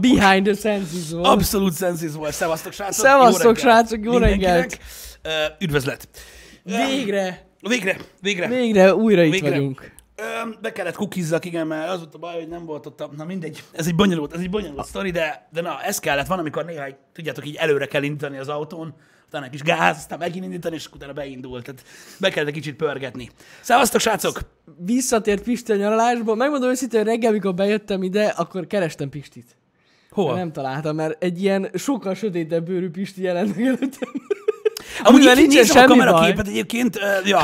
Behind the senses volt. Abszolút senses volt. Szevasztok, srácok! Szevasztok, srácok, jó reggelt. Üdvözlet! Végre, Végre, végre. végre újra itt Végre. vagyunk. Be kellett kukizzak, igen, mert az volt a baj, hogy nem volt ott a... Na mindegy, ez egy bonyolult, ez egy bonyolult sztori, de, de na, ez kellett. Van, amikor néha, tudjátok, így előre kell indítani az autón, utána egy kis gáz, aztán megint indítani, és utána beindult. Tehát be kellett egy kicsit pörgetni. Szevasztok, srácok! Visszatért Pisti a nyaralásból. Megmondom őszintén, hogy reggel, amikor bejöttem ide, akkor kerestem Pistit. Hol? Nem találtam, mert egy ilyen sokkal sötétebb bőrű Pisti jelent meg előttem. Amúgy nincsen nézem a kameraképet egyébként, uh, ja,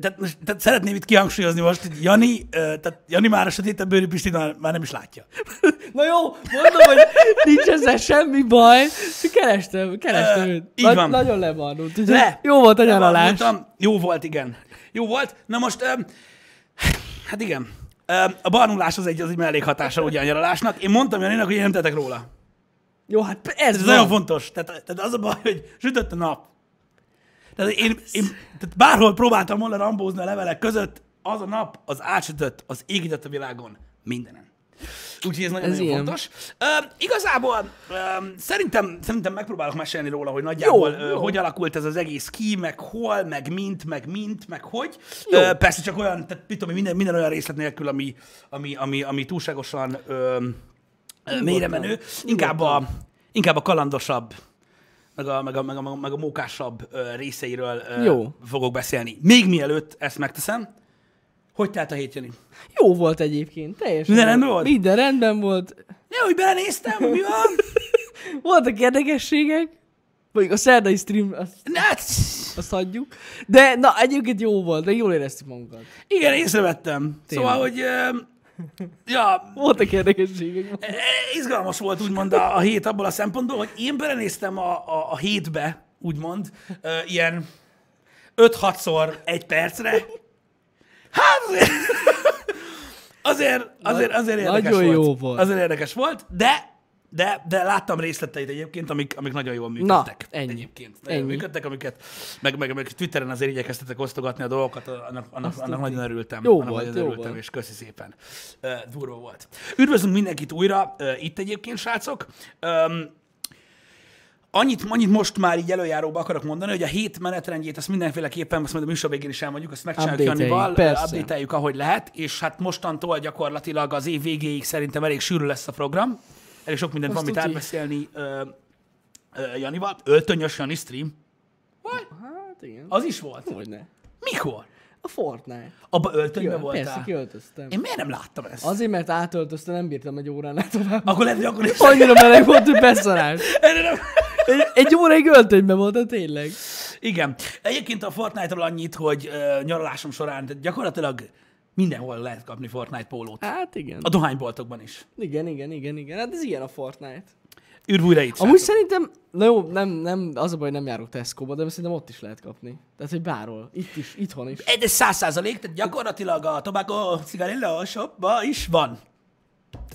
tehát, most- tehát, szeretném itt kihangsúlyozni most, hogy Jani, tehát Jani már a sötétebb bőrű Pistit már, már nem is látja. Na jó, mondom, hogy nincs ezzel semmi baj. Csak kerestem, kerestem őt. így van. Nagyon lebarnult. Le! Jó volt a nyaralás. Jó volt, igen. Jó volt. Na most, um, hát igen, um, a barnulás az egy, az egy mellékhatása ugye a nyaralásnak. Én mondtam Janinak, hogy én nem tetek róla. Jó, hát ez, Ez van. nagyon fontos. Tehát, tehát az a baj, hogy sütött a nap. Tehát én, én tehát bárhol próbáltam volna rambózni a levelek között, az a nap az átsütött, az égített a világon mindenen. Úgyhogy ez nagyon-nagyon ilyen. fontos. Uh, igazából uh, szerintem, szerintem megpróbálok mesélni róla, hogy nagyjából Jó, jó, jó. hogy alakult ez az egész ki, meg hol, meg mint, meg mint, meg hogy. Jó. Uh, persze csak olyan, tehát mit tudom, minden, minden olyan részlet nélkül, ami, ami, ami, ami túlságosan uh, mélyre menő. Inkább a, inkább a kalandosabb, meg a, meg a, meg a, meg a mókásabb részeiről Jó. fogok beszélni. Még mielőtt ezt megteszem, hogy telt a hét, Jani? Jó volt egyébként, teljesen. Minden rendben volt? Minden rendben volt. Ja, hogy belenéztem, mi van? Voltak érdekességek. Mondjuk a szerdai stream, azt, Na, hát, azt hagyjuk. De na, egyébként jó volt, de jól éreztük magunkat. igen, észrevettem. Tényleg. Szóval, hogy ja, Voltak érdekességek. e, izgalmas volt úgymond a, a hét abból a szempontból, hogy én belenéztem a, a, a hétbe, úgymond, ö, ilyen 5-6-szor egy percre. Hát azért, azért, azért, azért érdekes Nagyon volt. jó volt. Azért érdekes volt, de de, de láttam részleteit egyébként, amik, amik nagyon jól működtek. ennyi. Egyébként. Nagyon Ennyi. működtek, amiket, meg, meg, meg Twitteren azért igyekeztetek osztogatni a dolgokat, annak, annak, annak nagyon örültem. Jó annak volt, nagyon jó örültem, volt. és köszi szépen. Uh, durva volt. Üdvözlünk mindenkit újra uh, itt egyébként, srácok. Um, Annyit, annyit most már így előjáróba akarok mondani, hogy a hét menetrendjét azt mindenféleképpen, azt majd a műsor végén is elmondjuk, azt megcsináljuk Janival, update ahogy lehet, és hát mostantól gyakorlatilag az év végéig szerintem elég sűrű lesz a program. Elég sok mindent van Azt mit tuti. átbeszélni ö, ö, Janival. Öltönyös Jani stream. Hát igen. Az is volt. Hogyne. Mikor? A Fortnite. Abba öltönyben Jö, persze, voltál? kiöltöztem. Én miért nem láttam ezt? Azért, mert átöltöztem, nem bírtam egy óránál tovább. Akkor lehet, hogy akkor is. Annyira meleg volt, hogy beszarás. Nem. Egy, egy óráig öltönyben voltam, tényleg. Igen. Egyébként a Fortnite-ról annyit, hogy uh, nyaralásom során gyakorlatilag mindenhol lehet kapni Fortnite pólót. Hát igen. A dohányboltokban is. Igen, igen, igen, igen. Hát ez ilyen a Fortnite. Ürv újra itt. Amúgy szerintem, na jó, nem, nem, az a baj, nem járok Tesco-ba, de szerintem ott is lehet kapni. Tehát, hogy bárhol. Itt is, itthon is. Egy, egy száz százalék, tehát gyakorlatilag a Tobacco Cigarillo shopban is van.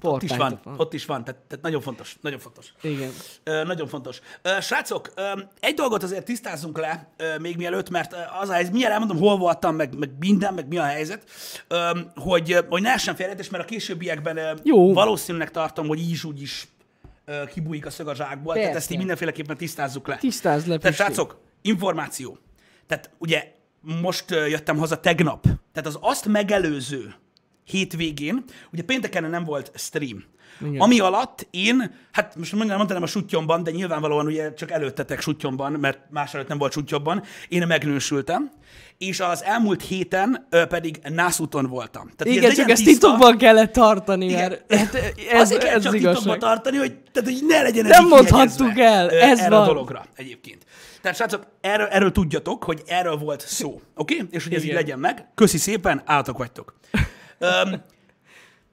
Ott is van, ott is van, tehát, tehát nagyon fontos, nagyon fontos. Igen. Ö, nagyon fontos. Ö, srácok, ö, egy dolgot azért tisztázzunk le ö, még mielőtt, mert az a helyzet, milyen elmondom, hol voltam, meg, meg minden, meg mi a helyzet, ö, hogy, hogy ne essen félretés, mert a későbbiekben ö, Jó. valószínűleg tartom, hogy így is úgy is ö, kibújik a szög a zsákból, tehát Persze. ezt így mindenféleképpen tisztázzuk le. Tisztázd le, Tehát srácok, információ. Tehát ugye most jöttem haza tegnap, tehát az azt megelőző hétvégén, ugye pénteken nem volt stream. Igen. Ami alatt én, hát most mondjam, mondtam a sutyomban, de nyilvánvalóan ugye csak előttetek sutyomban, mert más előtt nem volt sutyomban, én megnősültem, és az elmúlt héten ö, pedig nászúton voltam. Tehát, Igen, ez csak ezt tiszta. titokban kellett tartani, Igen. mert hát ez, Azért kell ez csak az titokban igazság. tartani, hogy, tehát, hogy ne legyen Nem így mondhattuk el, ez erre van. a dologra egyébként. Tehát srácok, erről, erről tudjatok, hogy erről volt szó, oké? Okay? És hogy ez így Igen. legyen meg. Köszi szépen, állatok vagytok. Öm,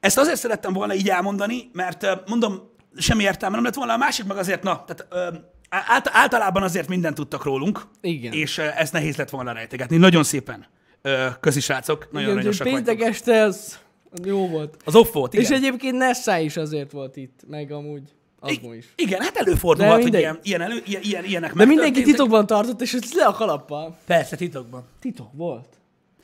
ezt azért szerettem volna így elmondani, mert mondom, semmi értelme nem lett volna, a másik meg azért, na, tehát ált, általában azért mindent tudtak rólunk, Igen. és ezt nehéz lett volna rejtegetni. Nagyon szépen. Ö, köszi srácok, nagyon Igen, aranyosak péntek vagytok. este az jó volt. Az off volt, igen. És egyébként Nessa is azért volt itt, meg amúgy Azmo is. Igen, hát előfordulhat, hogy ilyen, ilyen, elő, ilyen, ilyen, ilyenek De mindenki titokban tartott, és ez le a kalappal. Persze, titokban. Titok volt.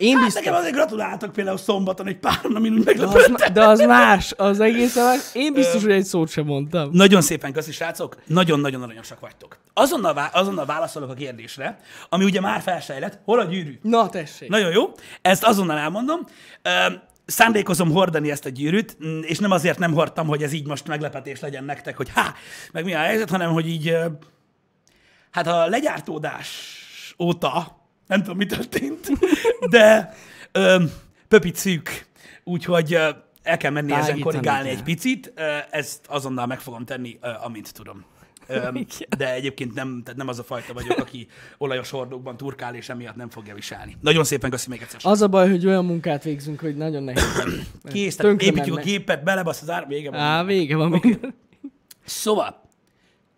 Én Hát biztos, nekem azért gratuláltak például szombaton egy páron, amin úgy de az, meglepődtem. de az más, az egészen más. Én biztos, hogy egy szót sem mondtam. Nagyon szépen köszi, srácok. Nagyon-nagyon aranyosak vagytok. Azonnal, vá- azonnal válaszolok a kérdésre, ami ugye már felsejlett. Hol a gyűrű? Na, tessék. Nagyon jó. Ezt azonnal elmondom. Szándékozom hordani ezt a gyűrűt, és nem azért nem hordtam, hogy ez így most meglepetés legyen nektek, hogy há, meg mi a helyzet, hanem hogy így, hát a legyártódás óta, nem tudom, mi történt, de ö, pöpit szűk, úgyhogy ö, el kell menni ezen Tágítani korrigálni kell. egy picit, ö, ezt azonnal meg fogom tenni, ö, amint tudom. De egyébként nem, tehát nem az a fajta vagyok, aki olajos hordókban turkál, és emiatt nem fogja viselni. Nagyon szépen köszi még egyszer. Az a baj, hogy olyan munkát végzünk, hogy nagyon nehéz. Kész, tehát Tönkre építjük a mennek. gépet, belebasz az ár, vége van. Á, vége van még. Szóval,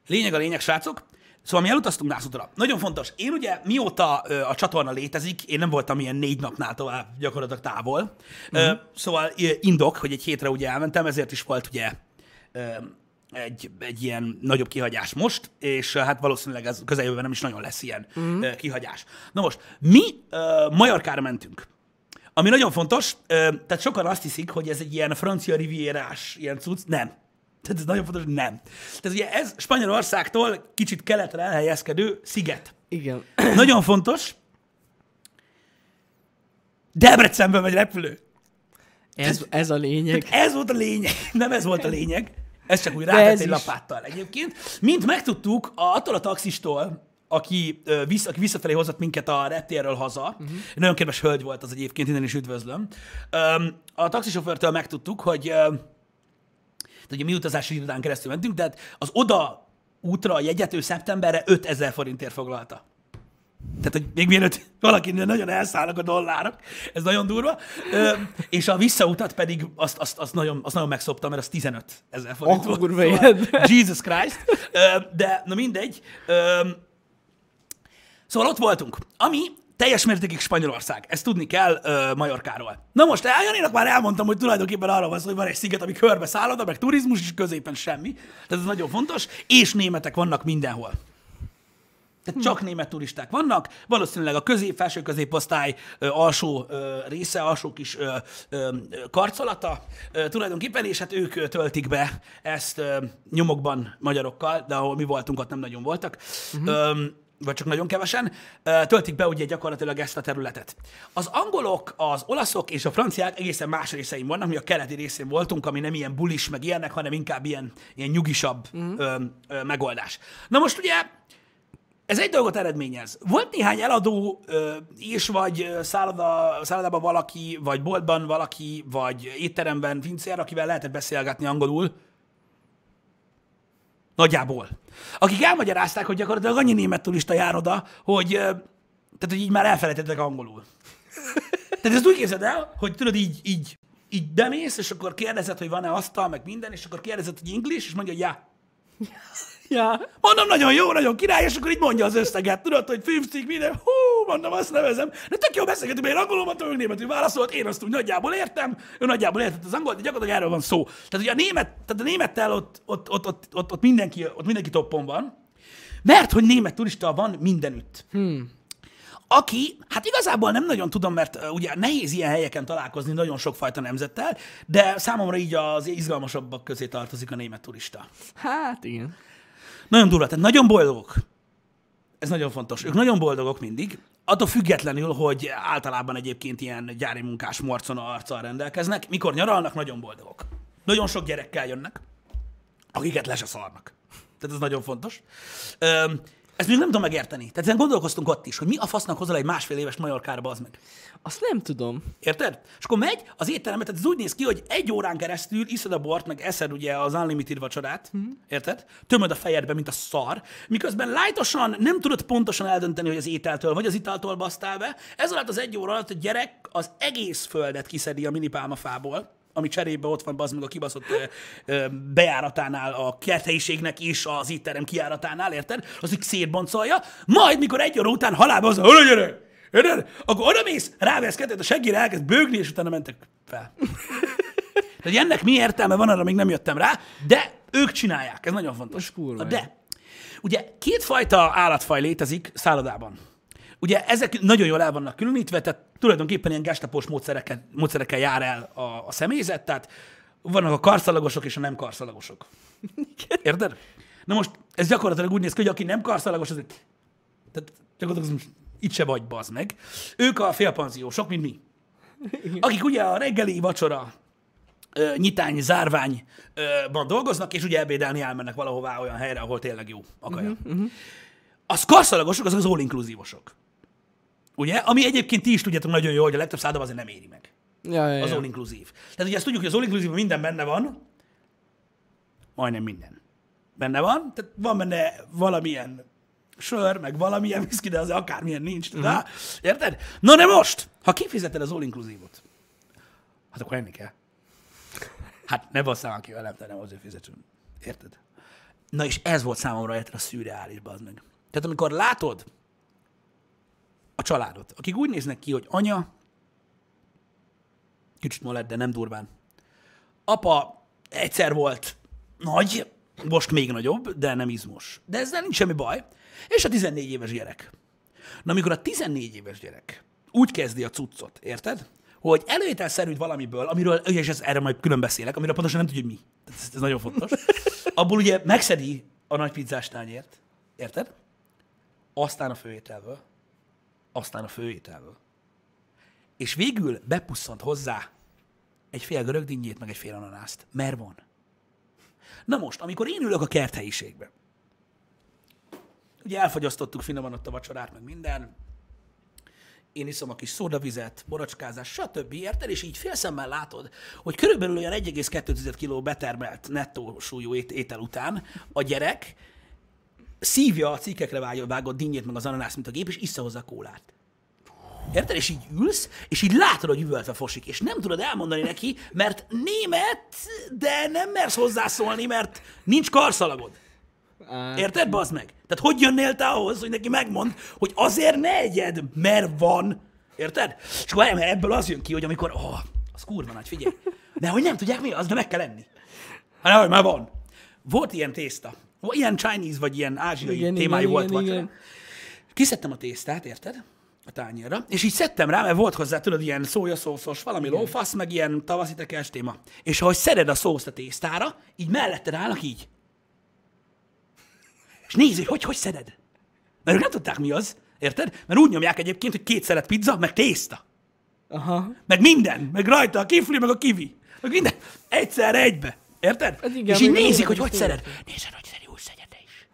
lényeg a lényeg, srácok. Szóval mi elutaztunk Nászútra. Nagyon fontos. Én ugye mióta ö, a csatorna létezik, én nem voltam ilyen négy napnál tovább gyakorlatilag távol. Mm-hmm. Ö, szóval ö, indok, hogy egy hétre ugye elmentem, ezért is volt ugye ö, egy, egy ilyen nagyobb kihagyás most, és hát valószínűleg ez közeljövőben nem is nagyon lesz ilyen mm-hmm. ö, kihagyás. Na most, mi ö, Majorkára mentünk. Ami nagyon fontos, ö, tehát sokan azt hiszik, hogy ez egy ilyen francia rivierás, ilyen cucc. Nem. Tehát ez nagyon fontos, hogy nem. Tehát ugye ez Spanyolországtól kicsit keletre elhelyezkedő sziget. Igen. Nagyon fontos. Debrecenbe megy repülő. Ez, ez a lényeg. Ez volt a lényeg. Nem ez volt a lényeg. Ez csak úgy rátett egy lapáttal egyébként. Mint megtudtuk, a, attól a taxistól, aki, ö, vissza, aki visszafelé hozott minket a reptérről haza, uh-huh. nagyon kedves hölgy volt az egyébként, innen is üdvözlöm. Öm, a taxisofőrtől megtudtuk, hogy tehát ugye mi utazási irodán keresztül mentünk, tehát az oda útra a jegyet ő szeptemberre 5000 forintért foglalta. Tehát, hogy még mielőtt valaki nagyon elszállnak a dollárok, ez nagyon durva. Ö, és a visszautat pedig azt, azt, azt, nagyon, azt nagyon megszoptam, mert az 15 ezer forint volt. kurva Szóval. Jesus Christ. Ö, de, na mindegy. Ö, Szóval ott voltunk. Ami teljes mértékig Spanyolország. Ezt tudni kell uh, Majorkáról. Na most, Janinak már elmondtam, hogy tulajdonképpen arra van szó, hogy van egy sziget, ami körbe szálloda, meg turizmus, és középen semmi. Tehát ez nagyon fontos. És németek vannak mindenhol. Tehát csak német turisták vannak, valószínűleg a közép, felső középosztály ö, alsó ö, része, alsó kis ö, ö, ö, karcolata ö, tulajdonképpen, és hát ők ö, töltik be ezt ö, nyomokban magyarokkal, de ahol mi voltunk, ott nem nagyon voltak. Uh-huh. Vagy csak nagyon kevesen, töltik be ugye gyakorlatilag ezt a területet. Az angolok, az olaszok és a franciák egészen más részein vannak, mi a keleti részén voltunk, ami nem ilyen bulis meg ilyenek, hanem inkább ilyen, ilyen nyugisabb uh-huh. ö, ö, megoldás. Na most ugye ez egy dolgot eredményez. Volt néhány eladó ö, is, vagy szálloda, szállodában valaki, vagy boltban valaki, vagy étteremben pincér, akivel lehetett beszélgetni angolul. Nagyjából. Akik elmagyarázták, hogy gyakorlatilag annyi német turista jár oda, hogy, tehát, hogy így már elfelejtettek angolul. Tehát ezt úgy képzeld el, hogy tudod, így, így, így bemész, és akkor kérdezed, hogy van-e asztal, meg minden, és akkor kérdezed, hogy English, és mondja, hogy ja. Ja. Mondom, nagyon jó, nagyon király, és akkor így mondja az összeget, tudod, hogy 50 minden, hú, mondom, azt nevezem. De tök jó beszélgetünk, én angolul mondtam, ő németül válaszolt, én azt úgy nagyjából értem, ő nagyjából értett az angol, de gyakorlatilag erről van szó. Tehát ugye a német, tehát a némettel ott, ott, ott, ott, ott, ott, mindenki, ott mindenki toppon van, mert hogy német turista van mindenütt. Hmm. Aki, hát igazából nem nagyon tudom, mert uh, ugye nehéz ilyen helyeken találkozni nagyon sokfajta nemzettel, de számomra így az izgalmasabbak közé tartozik a német turista. Hát igen. Nagyon durva, tehát nagyon boldogok. Ez nagyon fontos. Ők nagyon boldogok mindig, attól függetlenül, hogy általában egyébként ilyen gyári munkás morcona arccal rendelkeznek, mikor nyaralnak, nagyon boldogok. Nagyon sok gyerekkel jönnek, akiket le se szarnak. Tehát ez nagyon fontos. Öm, ezt még nem tudom megérteni. Tehát ezen gondolkoztunk ott is, hogy mi a fasznak hozzá egy másfél éves Majorkára, az meg. Azt nem tudom. Érted? És akkor megy az étterembe, tehát ez úgy néz ki, hogy egy órán keresztül iszod a bort, meg eszed ugye az unlimited vacsorát, hmm. érted? Tömöd a fejedbe, mint a szar, miközben lájtosan nem tudod pontosan eldönteni, hogy az ételtől vagy az italtól basztál be. Ez alatt az egy óra alatt a gyerek az egész földet kiszedi a minipálmafából, ami cserébe ott van, az meg a kibaszott ö, bejáratánál, a kerthelyiségnek és az étterem kijáratánál, érted? Az így szétboncolja, majd mikor egy óra után halálba az, hol a gyerek? Érted? Akkor oda mész, rávesz kettőt a seggére, elkezd bőgni, és utána mentek fel. De ennek mi értelme van, arra még nem jöttem rá, de ők csinálják, ez nagyon fontos. Kurva Na De, ugye kétfajta állatfaj létezik szállodában. Ugye ezek nagyon jól el vannak különítve, tehát tulajdonképpen ilyen gestapós módszerekkel, módszerekkel jár el a, a személyzet, tehát vannak a karszalagosok és a nem karszalagosok. Érted? Na most ez gyakorlatilag úgy néz ki, hogy aki nem karszalagos, az egy... Tehát gyakorlatilag az itt se vagy, bazd meg. Ők a félpanziósok, mint mi. Akik ugye a reggeli vacsora ö, nyitány, zárványban dolgoznak, és ugye ebédelni elmennek valahová olyan helyre, ahol tényleg jó a kaja. Uh-huh, uh-huh. A karszalagosok azok az all inkluzívosok. Ugye? Ami egyébként ti is tudjátok nagyon jó, hogy a legtöbb szállodában azért nem éri meg. Ja, ja, Az all inclusive. Tehát ugye ezt tudjuk, hogy az all inclusive minden benne van, majdnem minden. Benne van, tehát van benne valamilyen sör, meg valamilyen viszki, de az akármilyen nincs. Uh-huh. Érted? Na de most, ha kifizeted az all inclusive-ot, hát akkor enni kell. Hát ne basszál ki velem, te nem azért fizetünk. Érted? Na és ez volt számomra érted a szürreális, bazd meg. Tehát amikor látod a családot, akik úgy néznek ki, hogy anya, kicsit molett, de nem durván. Apa egyszer volt nagy, most még nagyobb, de nem izmos. De ezzel nincs semmi baj. És a 14 éves gyerek. Na, amikor a 14 éves gyerek úgy kezdi a cuccot, érted? Hogy előételszerű valamiből, amiről, és ez, erre majd külön beszélek, amiről pontosan nem hogy mi. Ez, ez nagyon fontos. Abból ugye megszedi a nagy pizzás tányért, érted? Aztán a főételből, aztán a főételből. És végül bepusszant hozzá egy fél görögdinnyét, meg egy fél ananászt. Mert van. Na most, amikor én ülök a kerthelyiségbe, ugye elfogyasztottuk finoman ott a vacsorát, meg minden, én iszom a kis szódavizet, borocskázás, stb. Érted? És így félszemmel látod, hogy körülbelül olyan 1,2 kg betermelt nettó súlyú ét- étel után a gyerek szívja a cikkekre vágott, dinnyét, meg az ananász, mint a gép, és issza hozzá a kólát. Érted? És így ülsz, és így látod, hogy üvöltve fosik, és nem tudod elmondani neki, mert német, de nem mersz hozzászólni, mert nincs karszalagod. Á, Érted, bazd meg? Tehát hogy jönnél te ahhoz, hogy neki megmond, hogy azért ne egyed, mert van. Érted? És akkor mert ebből az jön ki, hogy amikor, oh, az kurva nagy, figyelj. De hogy nem tudják mi az, de meg kell lenni. Hát hogy már van. Volt ilyen tészta. Ilyen Chinese, vagy ilyen ázsiai Igen, témájú igen, volt igen, vacsora. igen. Kiszedtem a tésztát, érted? A tányérra, és így szedtem rá, mert volt hozzá, tudod, ilyen szójaszószos, valami lófasz, meg ilyen tavaszi tekes téma. És ahogy szeded a szószt a tésztára, így melletted állnak így. És nézd, hogy hogy, hogy szeded. Mert ők nem tudták, mi az, érted? Mert úgy nyomják egyébként, hogy két szelet pizza, meg tészta. Aha. Meg minden, meg rajta a kifli, meg a kivi. Meg minden. Egyszerre egybe. Érted? Hát igen, és így nézik, hogy hogy szeded. Nézd, hogy szedi, úgy szedje te is.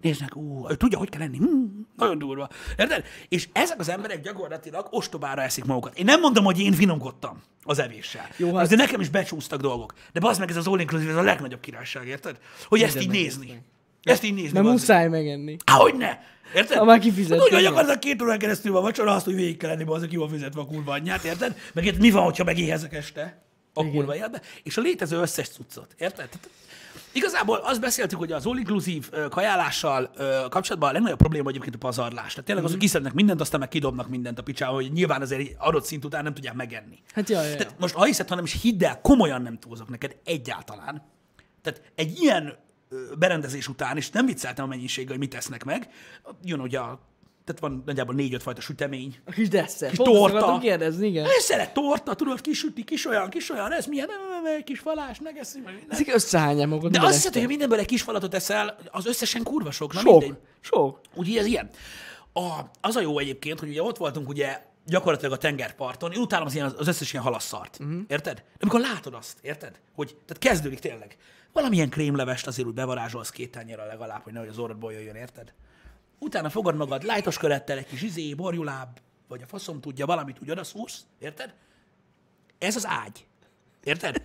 Néznek, ú, ő tudja, hogy kell lenni. Hmm, nagyon durva. Érted? És ezek az emberek gyakorlatilag ostobára eszik magukat. Én nem mondom, hogy én finomkodtam az evéssel. Jó, hát- Azért nekem is becsúsztak dolgok. De bazd meg, ez az all inclusive, ez a legnagyobb királyság, érted? Hogy ezt így meg, nézni. Ezt így nézni. Meg. muszáj megenni. Hogy ne? Érted? Ha már kifizettél, Hát úgy, hogy igen. gyakorlatilag két órán keresztül van vacsora, azt, hogy végig kell lenni, az, ki van fizetve a kurva anyját, érted? Meg érted, mi van, hogyha megéhezek este a kurva életbe, és a létező összes cuccot, érted? Tehát, Igazából azt beszéltük, hogy az all inclusive ö, kajálással ö, kapcsolatban a legnagyobb probléma egyébként a pazarlás. Tehát tényleg az, Mhm. hogy kiszednek mindent, aztán meg kidobnak mindent a picsába, hogy nyilván azért egy adott szint után nem tudják megenni. Hát jaj, jaj. Tehát most ha hiszed, hanem is hidd el, komolyan nem túlzok neked egyáltalán. Tehát egy ilyen berendezés után, és nem vicceltem a mennyiséggel, hogy mit tesznek meg, jön ugye a, tehát van nagyjából négy-öt fajta sütemény. A kis desszert. Kis Pont torta. kérdezni, igen. Ez szeret torta, tudod, kisüti, kis olyan, kis olyan, ez milyen, kis falás, megeszi, meg minden. Ezek összehányják magukat. De azt hiszed, hogy mindenből egy kis falatot eszel, az összesen kurva sok, na Sok. mindegy. Sok. Ugye ez ilyen. A, az a jó egyébként, hogy ugye ott voltunk ugye gyakorlatilag a tengerparton, én utálom az, ilyen, az összes ilyen halasszart, uh-huh. érted? De amikor látod azt, érted? Hogy, tehát kezdődik tényleg. Valamilyen krémlevest azért úgy bevarázsolsz két tányérra legalább, hogy nehogy az orrodból jöjjön, érted? Utána fogad magad lájtos körettel, egy kis izé, borjuláb, vagy a faszom tudja, valamit úgy odaszúrsz, érted? Ez az ágy. Érted?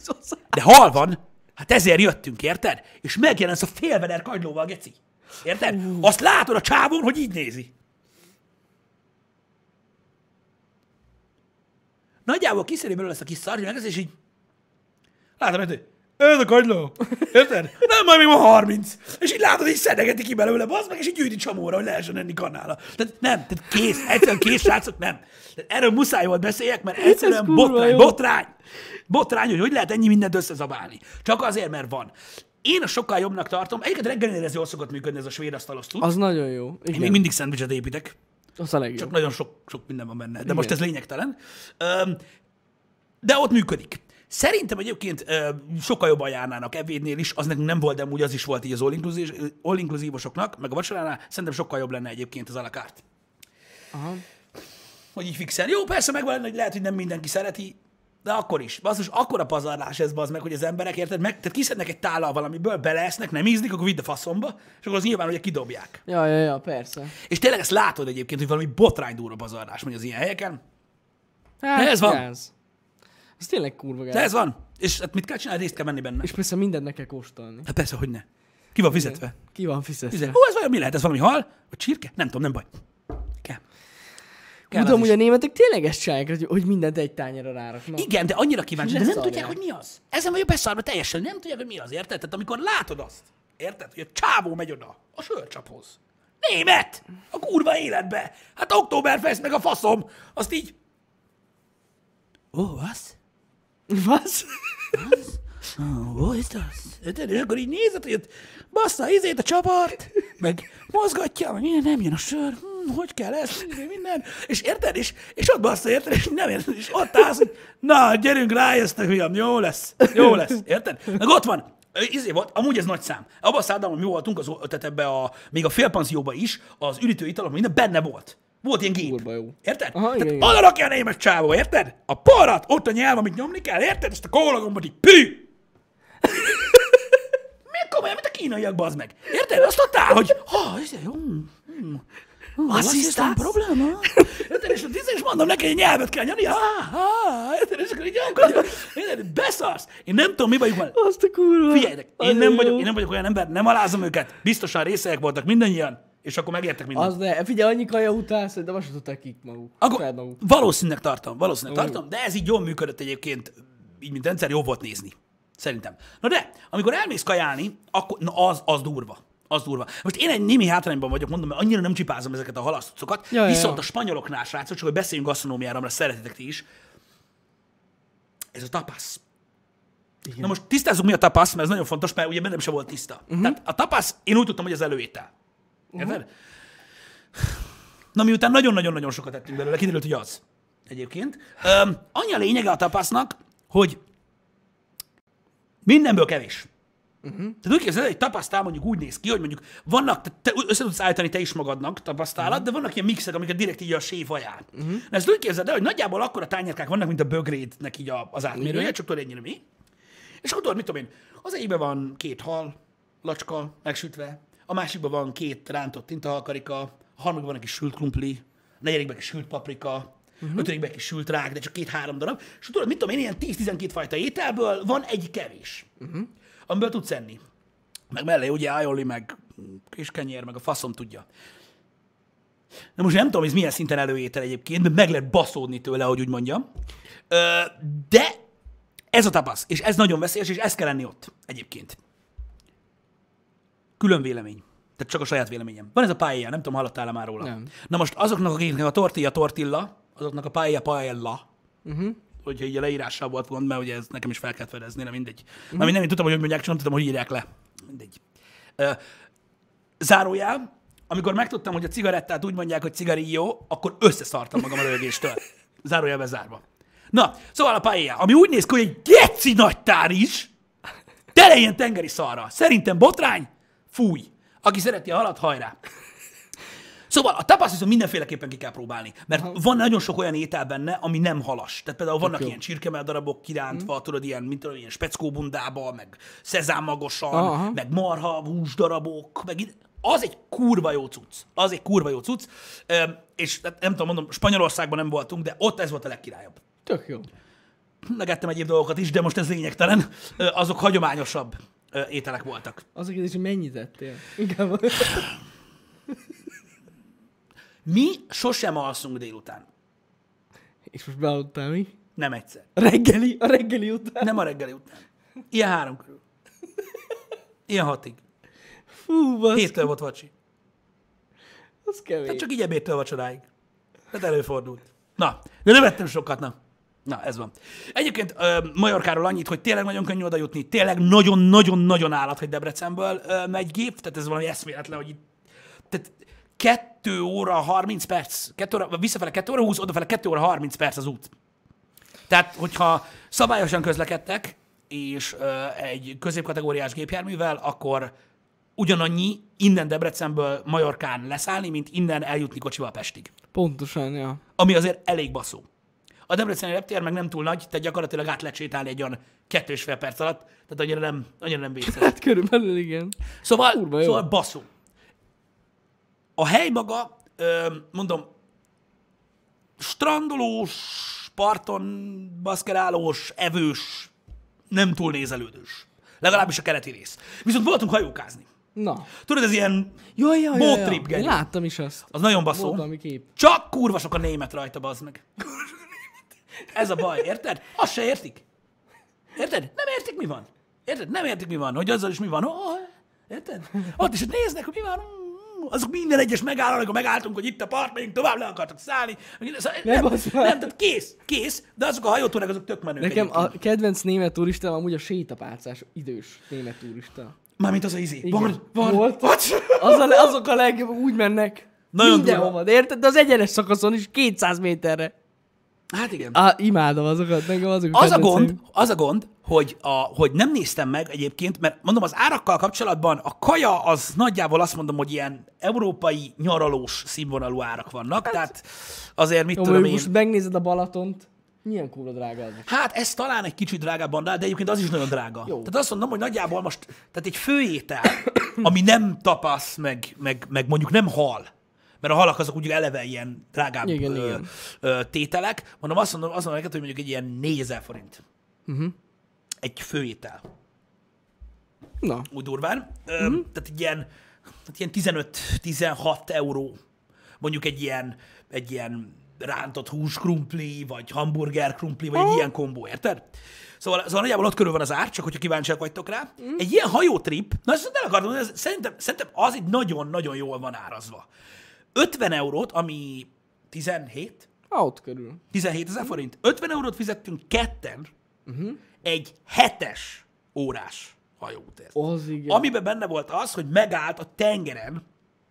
De hal van, hát ezért jöttünk, érted? És megjelensz a félveder kagylóval, geci. Érted? Azt látod a csávon, hogy így nézi. Nagyjából kiszedi belőle ezt a kis szart, meg és így látom, hogy ez a kagyló. Érted? Nem, majd még van 30. És így látod, így szedegeti ki belőle, bazd meg, és így gyűjti csomóra, hogy lehessen enni kanála. Tehát nem, tehát kész, egyszerűen kész, srácok, nem. Tehát erről muszáj volt beszéljek, mert egyszerűen botrány, jó. botrány. Botrány, hogy hogy lehet ennyi mindent összezabálni. Csak azért, mert van. Én a sokkal jobbnak tartom. Egyiket reggelnél ez jól szokott működni, ez a svéd asztalos cucc. Az nagyon jó. Én Igen. még mindig szendvicset építek. Az a legjobb. Csak nagyon sok, sok minden van benne, de Igen. most ez lényegtelen. De ott működik. Szerintem egyébként ö, sokkal jobban járnának ebédnél is, az nekünk nem volt, de úgy az is volt így az all-inclusívosoknak, meg a vacsoránál, szerintem sokkal jobb lenne egyébként az alakart. Aha. Hogy így fixen. Jó, persze megvan, hogy lehet, hogy nem mindenki szereti, de akkor is. Basszus, akkora pazarlás ez az meg, hogy az emberek, érted, meg, tehát kiszednek egy tállal valamiből, beleesznek, nem ízlik, akkor vidd a faszomba, és akkor az nyilván ugye kidobják. Ja, ja, ja, persze. És tényleg ezt látod egyébként, hogy valami botrány durva pazarlás megy az ilyen helyeken. Hát, ez van. Ez. Ez tényleg kurva gáz. De ez van. És hát mit kell csinálni? Részt kell venni benne. És persze mindent meg kell kóstolni. Hát persze, hogy ne. Ki van fizetve? Ki van fizetve? Fizetve. Ó, ez vajon mi lehet? Ez valami hal? Vagy csirke? Nem tudom, nem baj. Kell. Kell Tudom, az hogy a németek tényleg ezt csinálják, hogy, hogy mindent egy tányérra ráraknak. Igen, de annyira kíváncsi, de Ne nem szarják. tudják, hogy mi az. Ezen vagyok beszarva teljesen, nem tudják, hogy mi az, érted? Tehát amikor látod azt, érted, hogy a csávó megy oda a sörcsaphoz. Német! A kurva életbe! Hát Oktoberfest meg a faszom! Azt így... Ó, az? Was? Ó, oh, ist das? Érted? És akkor így nézed, hogy bassza izét a csapart, meg mozgatja, meg minden, nem jön a sör, hm, hogy kell ez, minden, minden. És érted? És, és ott bassza, érted? És nem érted? És ott állsz, hogy na, gyerünk, rájöttek, fiam, jó lesz, jó lesz, érted? Meg ott van, Izé volt, amúgy ez nagy szám. Abban a szállodában, mi voltunk, az, tehát ebbe a, még a félpanzióba is, az üdítő italom, minden benne volt. Volt ilyen gép. Kurva jó. Érted? Aha, igen, Tehát oda rakja a német csávó, érted? A parat, ott a nyelv, amit nyomni kell, érted? Ezt a kólagombot így pű! Miért komolyan, mint a kínaiak, bazd meg? Érted? Azt adtál, hogy ha, ez jó. hm, hm, ist ist dein das? Problema? Érted? És, és mondom neki, hogy nyelvet kell nyomni. Érted? És akkor így. Érted? Beszarsz. Én nem tudom, mi bajuk van. Azt a kurva. Figyeljetek, én nem, vagyok, én nem vagyok olyan ember, nem alázom őket. Biztosan részek voltak mindannyian, és akkor megértek mindent. Az de, figyelj, annyi kaja után szerintem azt tudták kik maguk. Akkor maguk. valószínűleg tartom, valószínűleg tartom, de ez így jól működött egyébként, így mint rendszer, jó volt nézni. Szerintem. Na de, amikor elmész kajálni, akkor na az, az durva. Az durva. Most én egy némi hátrányban vagyok, mondom, mert annyira nem csipázom ezeket a halasztocokat, Ja, viszont ja. a spanyoloknál, srácok, csak hogy beszéljünk gasztronómiára, mert szeretitek ti is, ez a tapas. Igen. Na most tisztázzuk, mi a tapas, mert ez nagyon fontos, mert ugye bennem sem volt tiszta. Uh-huh. Tehát a tapas, én úgy tudtam, hogy az előétel. Érted? Na miután nagyon-nagyon-nagyon sokat tettünk belőle, kiderült, hogy az. Egyébként. Öm, annyi a lényege a tapasznak, hogy mindenből kevés. Uh-huh. Tehát úgy képzeld, el, egy tapasztál mondjuk úgy néz ki, hogy mondjuk vannak, te, te össze tudsz állítani te is magadnak tapasztalat, uh-huh. de vannak ilyen mixek, amiket direkt így a séf ajánl. Uh-huh. Na ezt úgy képzeld el, hogy nagyjából akkor a tányérkák vannak, mint a bögrédnek így a, az átmérője, Igen. csak tudod ennyire mi. És akkor tudod, mit tudom én, az egyikben van két hal, lacska, megsütve, a másikban van két rántott tintahalkarika, a harmadikban egy kis sült krumpli, a negyedikben egy kis sült paprika, uh-huh. ötödikben egy kis sült rák, de csak két-három darab. És tudod, mit tudom én, ilyen 10-12 fajta ételből van egy kevés, uh-huh. amiből tudsz enni. Meg mellé ugye aioli, meg kis kenyér, meg a faszom tudja. Na most nem tudom, ez milyen szinten előétel egyébként, de meg lehet baszódni tőle, hogy úgy mondjam. De ez a tapasz, és ez nagyon veszélyes, és ez kell lenni ott egyébként. Külön vélemény. Tehát csak a saját véleményem. Van ez a paella, nem tudom, hallottál-e már róla. Nem. Na most azoknak, akiknek a tortilla tortilla, azoknak a paella paella, Uh-huh. hogyha így a leírással volt gond, mert ugye ez nekem is fel kellett fedezni, de mindegy. Uh-huh. Mert nem én tudtam, hogy hogy mondják, csak nem tudtam, hogy írják le. Mindegy. Ö, zárójel, amikor megtudtam, hogy a cigarettát úgy mondják, hogy cigarillo, akkor összeszartam magam a rögéstől. Zárójelbe zárva. Na, szóval a paella, ami úgy néz ki, hogy egy geci nagy tár is, tele ilyen tengeri szarra. Szerintem botrány, fúj. Aki szereti a halat, hajrá. Szóval a tapas viszont mindenféleképpen ki kell próbálni, mert Aha. van nagyon sok olyan étel benne, ami nem halas. Tehát például vannak jó. ilyen csirkemell darabok kirántva, mm. tudod, ilyen, mint tudom, ilyen speckóbundába, meg szezámmagosan, Aha. meg marha húsdarabok, meg id- az egy kurva jó cucc. Az egy kurva jó cucc. Ö, és hát nem tudom, mondom, Spanyolországban nem voltunk, de ott ez volt a legkirályabb. Tök jó. Megettem egyéb dolgokat is, de most ez lényegtelen. Azok hagyományosabb ö, ételek voltak. Az a kérdés, hogy mennyit ettél? Inkább. Mi sosem alszunk délután. És most beadtál mi? Nem egyszer. A reggeli, a reggeli után. Nem a reggeli után. Ilyen három körül. Ilyen hatig. Fú, basz, Héttől volt vacsi. az kevés. Tehát csak így ebédtől vacsoráig. Tehát előfordult. Na, de nem ettem sokat, na. Na, ez van. Egyébként ö, Majorkáról annyit, hogy tényleg nagyon könnyű oda jutni, tényleg nagyon-nagyon-nagyon állat, hogy Debrecenből ö, megy gép, tehát ez valami eszméletlen, hogy itt, tehát 2 óra 30 perc, 2 óra, visszafele 2 óra 20, odafele 2 óra 30 perc az út. Tehát, hogyha szabályosan közlekedtek, és ö, egy középkategóriás gépjárművel, akkor ugyanannyi innen Debrecenből Majorkán leszállni, mint innen eljutni kocsival Pestig. Pontosan, ja. Ami azért elég baszó. A Debreceni reptér meg nem túl nagy, tehát gyakorlatilag át lehet sétálni egy olyan kettő és fél perc alatt, tehát annyira nem, annyira nem vészes. Hát körülbelül igen. Szóval, Kurva jó. szóval baszó. A hely maga, mondom, strandolós, parton baszkerálós, evős, nem túl nézelődős. Legalábbis a keleti rész. Viszont voltunk hajókázni. Na. Tudod, ez ilyen Jaj, jaj, Boat jaj, trip, jaj. Én láttam is azt. Az nagyon baszó. valami kép. Csak kurva sok a német rajta, bazd meg. Ez a baj, érted? Azt se értik. Érted? Nem értik, mi van. Érted? Nem értik, mi van. Hogy azzal is mi van. Oh, érted? Ott is hogy néznek, hogy mi van. Azok minden egyes megállnak, amikor megálltunk, hogy itt a part, megyünk tovább, le akartak szállni. Szóval Nem, nem, már. nem, tehát kész, kész, de azok a hajótúrák, azok tök menők Nekem egyébként. a kedvenc német turistám amúgy a sétapálcás idős német turista. Mármint az a izé. Igen. Van, van. Volt. Az a, azok a legjobb, úgy mennek. Nagyon Mindenhova, de érted? De az egyenes szakaszon is 200 méterre. Hát igen. Á, imádom azokat, nekem azok Az a gond, az a gond, hogy, a, hogy nem néztem meg egyébként, mert mondom, az árakkal kapcsolatban a kaja az nagyjából azt mondom, hogy ilyen európai nyaralós színvonalú árak vannak, tehát azért mit Jó, tudom én. most megnézed a Balatont, milyen kurva drága az. Hát ez talán egy kicsit drágább annál, de egyébként az is nagyon drága. Jó. Tehát azt mondom, hogy nagyjából most, tehát egy főétel, ami nem tapasz, meg, meg, meg mondjuk nem hal, mert a halak azok ugye eleve ilyen drágább Igen, ö, igen. Ö, tételek. Mondom, azt mondom, azt mondom neked, hogy mondjuk egy ilyen 4000 forint. Mhm. Egy főétel. Na, úgy durván. Mhm. Mm-hmm. Tehát egy ilyen, tehát ilyen 15-16 euró. Mondjuk egy ilyen, egy ilyen rántott húskrumpli, vagy hamburger krumpli, vagy egy ilyen kombó, érted? Szóval, szóval nagyjából ott körül van az ár, csak hogyha kíváncsiak vagytok rá. Mm. Egy ilyen hajótrip, na ezt el akartam ez, szerintem, szerintem az így nagyon-nagyon jól van árazva. 50 eurót, ami 17, out körül. 17 ezer forint. 50 eurót fizettünk ketten uh-huh. egy hetes órás hajóútért. Az igen. Amiben benne volt az, hogy megállt a tengeren,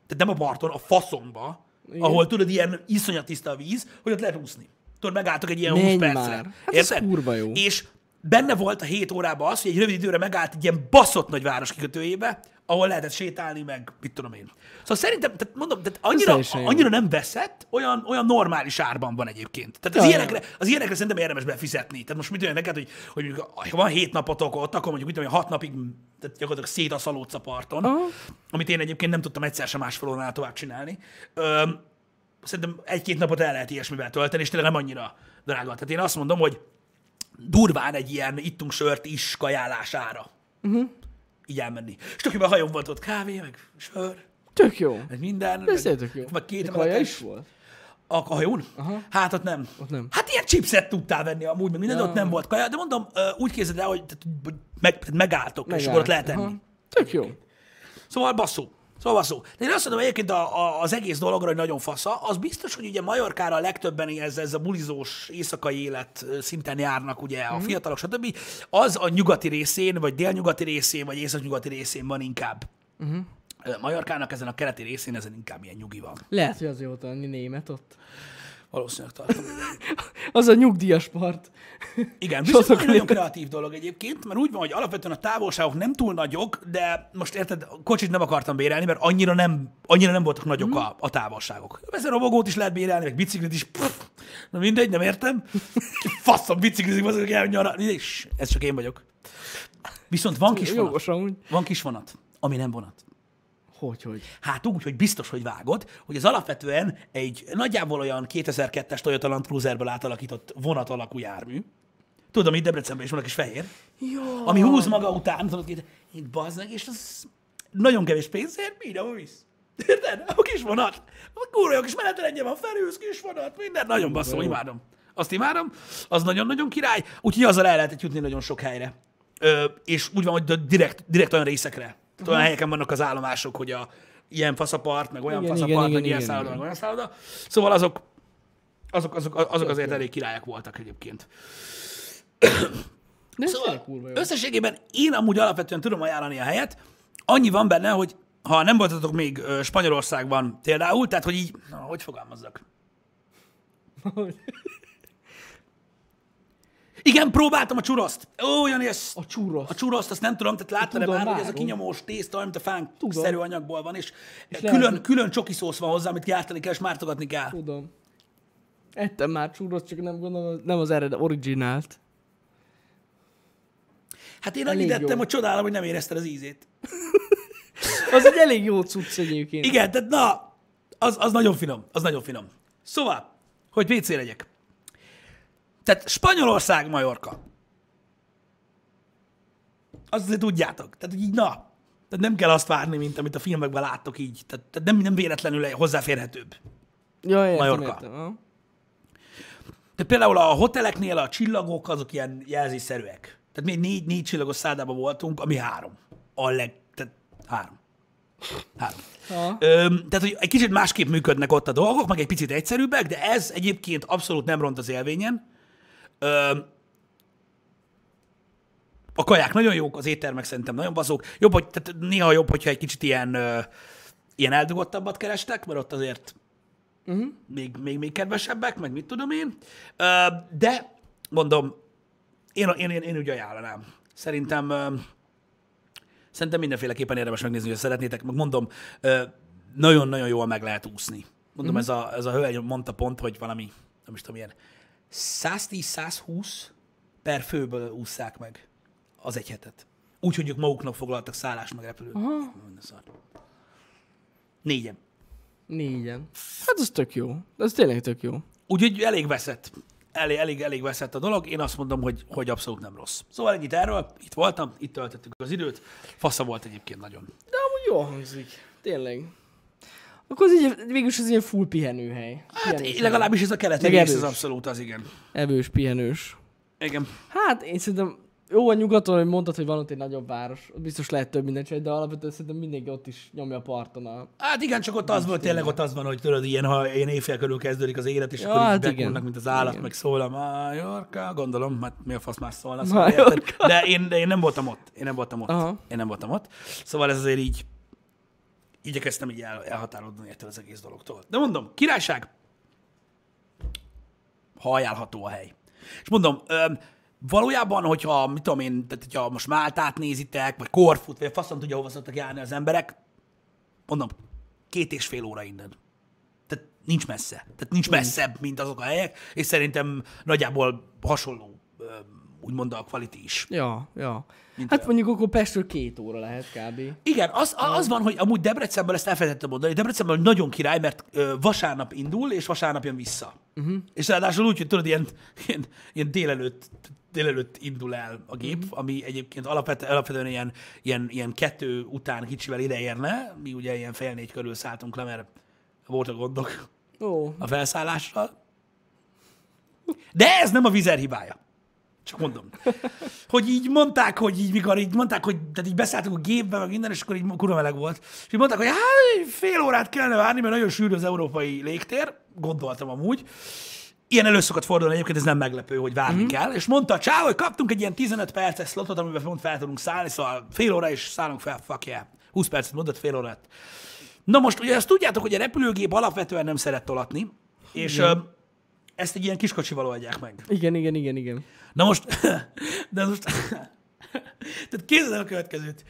tehát nem a parton, a faszomba, Igen. Igen. ahol tudod, ilyen iszonyat tiszta a víz, hogy ott lehet úszni. Tudod, megálltak egy ilyen Menj 20 percre. már. Hát ez kurva jó. És benne volt a 7 órában az, hogy egy rövid időre megállt egy ilyen baszott nagy város kikötőjébe, ahol lehetett sétálni, meg mit tudom én. Szóval szerintem, tehát mondom, tehát annyira, annyira nem veszett, olyan, olyan normális árban van egyébként. Tehát az, Ja, ilyenekre, az ilyenekre szerintem érdemes befizetni. Tehát most mit olyan neked, hogy, hogy ha van hét napotok ott, akkor mondjuk mit tudom, hat napig tehát gyakorlatilag szétaszalódsz a parton, Aha. amit én egyébként nem tudtam egyszer sem másfél óránál tovább csinálni. Öm, szerintem egy-két napot el lehet ilyesmivel tölteni, és tényleg nem annyira drága. Tehát én azt mondom, hogy durván egy ilyen ittunk sört is kajálására. Uh-huh. Így elmenni. És tök jó, mert a hajón volt ott kávé, meg sör, Tök jó. meg minden. Ez meg, tök jó. meg két emeletes. is volt? A, a hajón? Aha. Hát ott nem. Ott nem. Hát ilyen chipset tudtál venni amúgy, meg minden, ja. Ott nem volt kaja, de mondom, úgy képzeld el, hogy, meg, megálltok, és Megállt. akkor ott lehet enni. Aha. Tök jó. Szóval basszó. Szóval basszó. De én azt mondom egyébként a, a, az egész dologra, hogy nagyon fasza. Az biztos, hogy ugye Majorkára a legtöbben ez, ez a bulizós éjszakai élet szinten járnak, ugye a fiatalok, stb. Az a nyugati részén, vagy délnyugati részén, vagy északnyugati részén van inkább. Uh-huh. Majorkának ezen a keleti részén ezen inkább ilyen nyugi van. Lehet, hogy az jó tanni német ott. Valószínűleg tartom. Az a nyugdíjas part. Igen, viszont egy nagyon kreatív dolog egyébként, mert úgy van, hogy alapvetően a távolságok nem túl nagyok, de most érted, kocsit nem akartam bérelni, mert annyira nem, annyira nem voltak nagyok a, a távolságok. Ez a robogót is lehet bérelni, meg biciklit is. Pff, na mindegy, nem értem. Faszom biciklizik, azok el nyaralni. És ez csak én vagyok. Viszont van kis vonat. Van kis vonat, ami nem vonat. Hogy, hogy? Hát úgy, hogy biztos, hogy vágod, hogy ez alapvetően egy nagyjából olyan 2002-es Toyota Land Cruiserből átalakított vonat alakú jármű. Tudom, itt Debrecenben is van a kis fehér. Jó. Ami húz maga után, tudod, itt, itt meg, és az nagyon kevés pénzért mindenhol visz. Érted? A kis vonat. A kurva jó kis menetrendje van, felülsz, kis vonat, minden. Nagyon basszó, jó. imádom. Azt imádom, az nagyon-nagyon király, úgyhogy azzal el lehetett jutni nagyon sok helyre. Ö, és úgy van, hogy direkt, direkt olyan részekre. Uh-huh. Olyan helyeken vannak az állomások, hogy a ilyen faszapart, meg olyan Igen, faszapart, igen, meg igen, ilyen igen, szálloda, meg olyan szálloda. Szóval azok, azok, azok, azok azért elég királyok voltak egyébként. De Szóval kurva jó. összességében én amúgy alapvetően tudom ajánlani a helyet. Annyi van benne, hogy ha nem voltatok még Spanyolországban például, tehát hogy így, na, hogy fogalmazzak? Igen, próbáltam a csuroszt. Ó, Jani, ez, A csúros. a csuroszt, azt nem tudom, tehát láttad már, hogy ez a kinyomós tészta, amit a fánk Tudom. szerű anyagból van, és, És külön, lehet- külön csoki szósz van hozzá, amit kiáltani kell, és mártogatni kell. Tudom. Ettem már csúros, csak nem gondolom, nem az eredet, originált. Hát én annyit ettem, hogy csodálom, hogy nem érezted az ízét. Az egy elég jó cucc egyébként. Igen, tehát na, az, az nagyon finom, az nagyon finom. Szóval, hogy PC legyek. Tehát Spanyolország, Majorka. Azt azért tudjátok. Tehát, hogy így na, tehát nem kell azt várni, mint amit a filmekben láttok így. Tehát, tehát nem, nem véletlenül hozzáférhetőbb. Ja, értem, Majorka. értem. Ha? De például a hoteleknél a csillagok azok ilyen jelzésszerűek. Tehát mi négy, négy csillagos szállodában voltunk, ami három. A leg... Tehát három. Három. Ha? Öm, tehát, hogy egy kicsit másképp működnek ott a dolgok, meg egy picit egyszerűbbek, de ez egyébként abszolút nem ront az élvényen. Öm, a kaják nagyon jók, az éttermek szerintem nagyon bazók. Jobb, hogy, tehát néha jobb, hogyha egy kicsit ilyen, ö, ilyen eldugottabbat kerestek, mert ott azért uh-huh. még, még, még kedvesebbek, meg mit tudom én. Ö, de mondom, én, én, én, én úgy ajánlanám. Szerintem ö, Szerintem mindenféleképpen érdemes megnézni, hogy szeretnétek. Meg mondom, ö, nagyon-nagyon jól meg lehet úszni. Mondom, Mhm. ez, a, ez a hölgy mondta pont, hogy valami, nem is tudom, ilyen 110-120 per főből ússzák meg az egy hetet. Úgy, hogy ők maguknak foglaltak szállást meg repülőt. Aha. Négyen. Négyen. Hát az tök jó. Ez tényleg tök jó. Úgyhogy elég veszett. Elég, elég, elég veszett a dolog. Én azt mondom, hogy, hogy abszolút nem rossz. Szóval ennyit erről. Itt voltam, itt töltöttük az időt. Fasza volt egyébként nagyon. De amúgy jól hangzik. Tényleg. Akkor az így, végülis ez ilyen full pihenőhely. Hát Pihenős legalábbis ez a keleti rész, ez abszolút az, igen. Evős, pihenős. Igen. Hát én szerintem jó a nyugaton, hogy mondtad, hogy van ott egy nagyobb város. Biztos lehet több minden csinálni, de alapvetően szerintem mindenki ott is nyomja a parton a... Hát igen, csak ott az volt, tényleg ott az van, hogy tudod, ilyen, ha ilyen éjfél körül kezdődik az élet, és Ja, akkor így hát bekulnak, igen. mint az állat, Igen. meg szól a Majorka, gondolom, hát mi a fasz más szólna, szóval? De én, de én nem voltam ott. Én nem voltam ott. Aha. Én nem voltam ott. Szóval ez azért így igyekeztem így el, elhatárolódni ettől az egész dologtól. De mondom, királyság, ha ajánlható a hely. És mondom, öm, valójában, hogyha, mit tudom én, tehát hogyha most Máltát nézitek, vagy Korfut, vagy faszom tudja, hova szoktak járni az emberek, mondom, két és fél óra innen. Tehát nincs messze. Tehát nincs messzebb, mint azok a helyek, és szerintem nagyjából hasonló, öm, úgymond a quality is. Ja, ja. Mint Hát olyan. mondjuk akkor Pestről két óra lehet kb. Igen, az, az van, hogy amúgy Debrecenből ezt elfelejtettem mondani, Debrecenből nagyon király, mert ö, vasárnap indul, és vasárnap jön vissza. Uh-huh. És ráadásul úgy, hogy tudod, ilyen, ilyen, ilyen délelőtt, délelőtt indul el a gép, uh-huh. ami egyébként alapvet, alapvetően ilyen, ilyen, ilyen kettő után kicsivel ideérne. Mi ugye ilyen fél négy körül szálltunk le, mert voltak gondok Ó, a felszállással. De ez nem a vizer hibája. Csak mondom. Hogy így mondták, hogy így, mikor így mondták, hogy tehát így beszálltunk a gépbe, meg minden, és akkor így kurva meleg volt. És így mondták, hogy hát fél órát kellene várni, mert nagyon sűrű az európai légtér. Gondoltam amúgy. Ilyen elő szokott fordulni, egyébként ez nem meglepő, hogy várni mm-hmm. kell. És mondta a csáv, hogy kaptunk egy ilyen 15 perces slotot, amiben pont fel tudunk szállni, szóval fél óra is szállunk fel, fuck yeah. 20 percet mondott, fél órát. Na most ugye azt tudjátok, hogy a repülőgép alapvetően nem szeret tolatni, és ö, ezt egy ilyen kiskocsival oldják meg. igen, igen, igen, igen. Na most, de most, tehát képzeld el a következőt.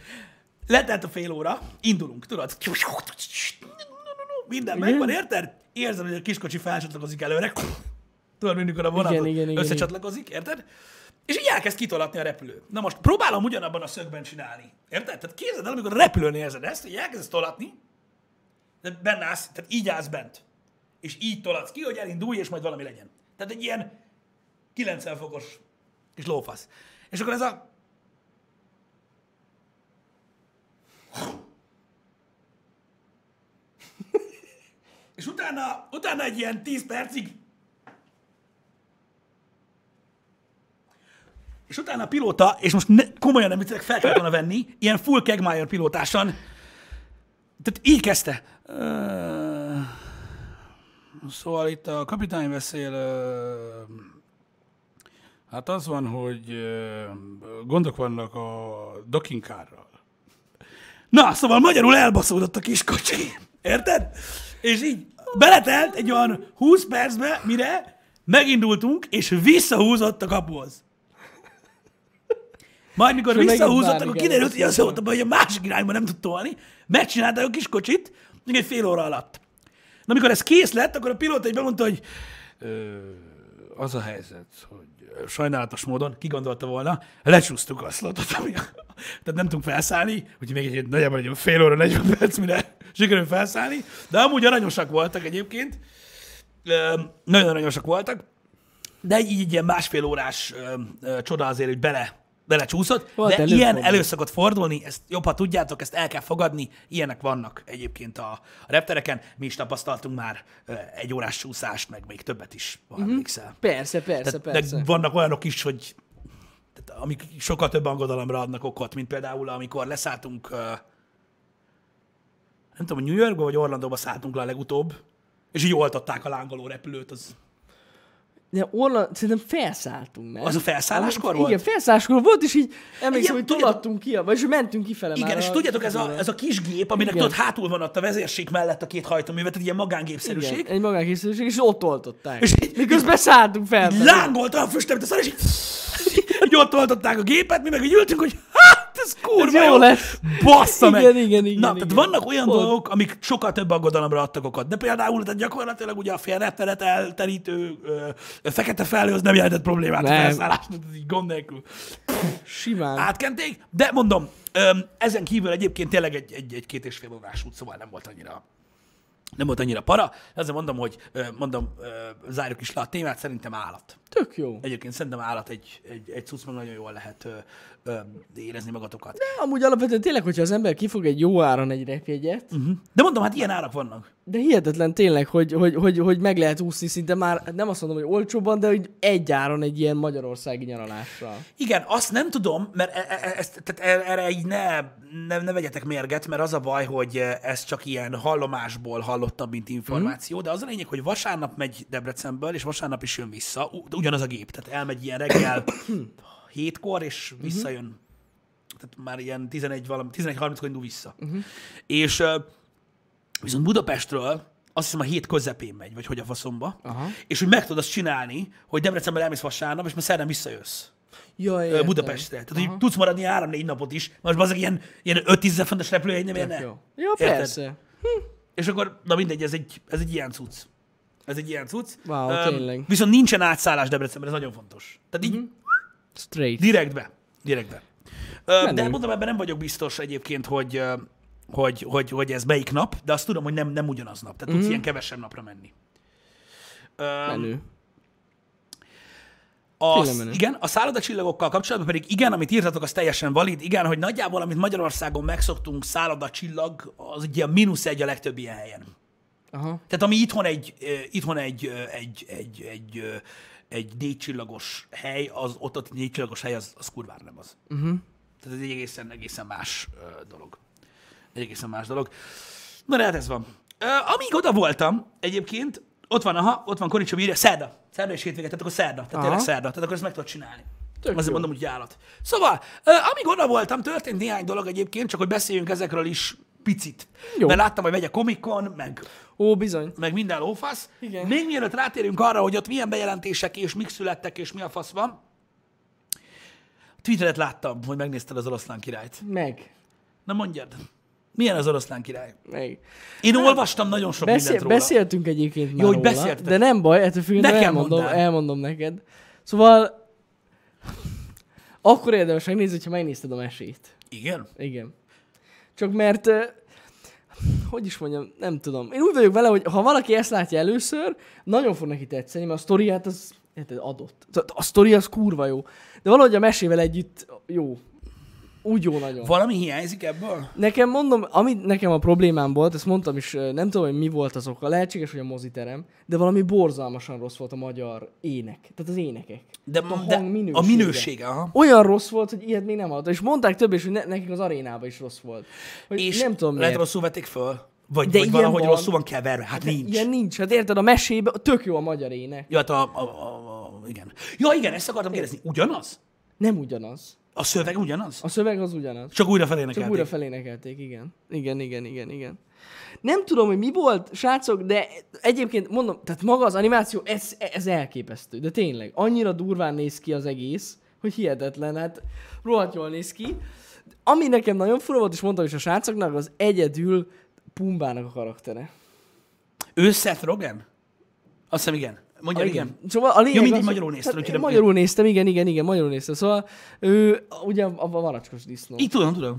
Letelt a fél óra, indulunk, tudod? Minden Igen. megvan, érted? Érzed, hogy a kiskocsi felcsatlakozik előre. Tudod, mindig a vonat Igen, igen, igen, összecsatlakozik, érted? És így elkezd kitolatni a repülő. Na most próbálom ugyanabban a szögben csinálni. Érted? Tehát képzeld el, amikor a repülőn érzed ezt, hogy elkezdesz tolatni, de benne állsz, tehát így állsz bent. És így tolatsz ki, hogy elindulj, és majd valami legyen. Tehát egy ilyen 90 fokos kis lófasz. És akkor ez a... És utána, utána egy ilyen 10 percig és utána a pilóta, és most ne, komolyan nem viccelek, fel kellett venni, ilyen full Kegmaier pilótásan, tehát így kezdte. Ö, Szóval itt a kapitány beszél, hát az van, hogy gondok vannak a dockingkárral. Na, szóval magyarul elbaszódott a kis kocsi. Érted? És így beletelt egy olyan 20 percbe, mire megindultunk, és visszahúzott a kapuhoz. Majd mikor És visszahúzott, akkor kiderült, hogy az volt a baj, hogy a másik irányba nem tud tolni. Megcsinálta a kis kocsit, még egy fél óra alatt. Na, amikor ez kész lett, akkor a pilóta egy bemondta, hogy az a helyzet, hogy sajnálatos módon, kigondolta volna, lecsúsztuk a szlotot, ami tehát nem tudunk felszállni, úgyhogy még egy nagyjából egy fél óra, 40 perc, mire sikerült felszállni, de amúgy aranyosak voltak egyébként, nagyon aranyosak voltak, de egy, így egy ilyen másfél órás ö, ö, csoda azért, hogy bele, belecsúszott, Volt de ilyen elő szokott fordulni, ezt jobb, ha tudjátok, ezt el kell fogadni, ilyenek vannak egyébként a, a reptereken, mi is tapasztaltunk már egy órás csúszást, meg még többet is, ha Mhm. emlékszel. Persze, persze, Tehát, persze. de vannak olyanok is, hogy tehát, amik sokkal több aggodalomra adnak okot, mint például, amikor leszálltunk, nem tudom, New Yorkba vagy Orlandóba szálltunk le a legutóbb, és így oltották a lángoló repülőt, az, De Orla, szerintem felszálltunk, nem? Az a felszálláskor Igen, volt? felszálláskor volt, és így emlékszem, Igen, hogy tolattunk ki, vagyis mentünk kifele Igen, már és a- tudjátok, ez a, ez a kis gép, aminek Igen. tudod, hátul van ott a vezérség mellett a két hajtóművet, tehát ilyen magángépszerűség, Igen, egy magánkészülőség, és ott oltották. És így- Miközben szálltunk fel. lángolta a szar, és így, így ott oltották a gépet, mi meg így ültünk, hogy ez kurva Ez jó jó, lesz. bassza meg. Igen, igen, igen, Na, igen. tehát vannak olyan Volt. dolgok, amik sokkal több aggodalomra adtak okot, de például tehát gyakorlatilag ugye a félrepteret elterítő ö, ö, fekete felhő az nem jelentett problémát a Nem. felszállásnak, ez így gond nélkül. Simán. átkenték, de mondom, öm, ezen kívül egyébként tényleg egy, egy, egy két és fél órás út, szóval nem volt annyira nem volt annyira para. Azért mondom, hogy ö, mondom, ö, zárjuk is le a témát, szerintem állat. Tök jó. Egyébként szerintem állat egy, egy, egy cucc, meg nagyon jól lehet ö, ö, érezni magatokat. Amúgy alapvetően tényleg, hogyha az ember kifog egy jó áron egy repjegyet, Uh-huh. De mondom, hát ilyen árak vannak. de hihetetlen tényleg, hogy, hogy, hogy, hogy meg lehet úszni szinte már, nem azt mondom, hogy olcsóban, de hogy egy áron egy ilyen magyarországi nyaralással. Igen, azt nem tudom, mert e- e- ezt, tehát e- erre így ne, ne, ne vegyetek mérget, mert az a baj, hogy ez csak ilyen hallomásból hallottam, mint információ, de az a lényeg, hogy vasárnap megy Debrecenből, és vasárnap is jön vissza, ugyanaz a gép, tehát elmegy ilyen reggel hétkor, és visszajön. Tehát már ilyen 11 valami, 11.30-kor indul vissza. Uh-huh. És viszont Budapestről azt hiszem a hét közepén megy, vagy hogy a faszomba, Aha. és hogy meg tudod azt csinálni, hogy Debrecenben elmész vasárnap, és már szerdán visszajössz. Jaj, Ö, értem. Budapestre. Tehát, hogy tudsz maradni három-négy napot is. Most az ilyen, ilyen 5-10 fontos repülőjegy nem érne. jó. Ja, persze. És akkor, na mindegy, ez egy, ez egy ilyen cucc. Ez egy ilyen cucc. Wow, Öm, tényleg. Viszont nincsen átszállás Debrecenben, ez nagyon fontos. Tehát így Straight. direktbe. Direktbe. Ö, de Menő. mondom, ebben nem vagyok biztos egyébként, hogy, hogy, hogy, hogy ez melyik nap, de azt tudom, hogy nem, nem ugyanaz nap. Tehát tudsz ilyen kevesebb napra menni. Menő. Az, Tényleg menő. igen, a szállodacsillagokkal kapcsolatban pedig igen, amit írtatok, az teljesen valid. Igen, hogy nagyjából, amit Magyarországon megszoktunk, szállodacsillag, az egy ilyen mínusz egy a legtöbb ilyen helyen. Aha. Tehát ami itthon egy, itthon egy, egy, egy, egy, egy négy csillagos hely, az ott, ott egy négy csillagos hely, az, az kurvára nem az. Uh-huh. Tehát ez egy egészen, egészen más dolog. Egy egészen más dolog. Na de hát ez van. Amíg oda voltam, egyébként, ott van, aha, ott van Koricsom írja, szerda. Szerda és hétvége, tehát akkor szerda. Tehát Aha. tényleg szerda. Tehát akkor ezt meg tudod csinálni. Tök Azért jó. mondom, hogy állat. Szóval, amíg oda voltam, történt néhány dolog egyébként, csak hogy beszéljünk ezekről is picit. Jó. Mert láttam, hogy megy a Comic-Con, meg Ó, bizony. meg minden lófasz. Igen. Még mielőtt rátérünk arra, hogy ott milyen bejelentések és mik születtek, és mi a fasz van, Twitteret láttam, hogy megnézted az oroszlán királyt. Meg. Na mondjad, milyen az oroszlán király? Meg. Én olvastam nagyon sok Beszél, mindent róla. beszéltünk egyébként már Jó, hogy róla, beszéltetek. de nem baj, ettől függetlenül Nekem elmondom, mondd el. elmondom neked. Szóval akkor érdemes megnézni, hogyha megnézted a mesét. Igen? Igen. Csak mert, hogy is mondjam, nem tudom. Én úgy vagyok vele, hogy ha valaki ezt látja először, nagyon fog neki tetszeni, mert a sztoriát az érted, adott. A sztori az kurva jó. De valahogy a mesével együtt jó. Úgy jó nagyon. Valami hiányzik ebből? Nekem mondom, ami nekem a problémám volt, ezt mondtam is, nem tudom, hogy mi volt az oka, lehetséges, hogy a moziterem, de valami borzalmasan rossz volt a magyar ének, tehát az énekek. De, a de hang minősége. a minősége, aha. Olyan rossz volt, hogy ilyet még nem hallottam. És mondták több is, hogy ne, nekik az arénában is rossz volt. Hogy És nem tudom lehet miért. rosszul vették föl? Vagy, De vagy valahogy van. rosszul van keverve? Hát De nincs. Ilyen nincs. Hát érted, a mesében tök jó a magyar ének. Ja, hát a, a, a, a, igen. Ja, igen, ezt akartam kérdezni. Ugyanaz? Nem ugyanaz. A szöveg ugyanaz? A szöveg az ugyanaz. Csak újra Csak felénekelték. újra felénekelték, igen. Igen, igen, igen, igen. Nem tudom, hogy mi volt, srácok, de egyébként mondom, tehát maga az animáció, ez, ez elképesztő, de tényleg, annyira durván néz ki az egész, hogy hihetetlen, hát rohadt jól néz ki. Ami nekem nagyon fura volt, és mondtam is a srácoknak, az egyedül Pumbának a karaktere. Ő Seth Rogen? Azt hiszem igen. Mondja, igen. Szóval a lényeg Jó, mindig az, magyarul nézted, tehát úgyhogy Magyarul néztem, igen, igen, igen, magyarul néztem. Szóval ő ugye a, a varacskos disznó. Így tudom, tudom.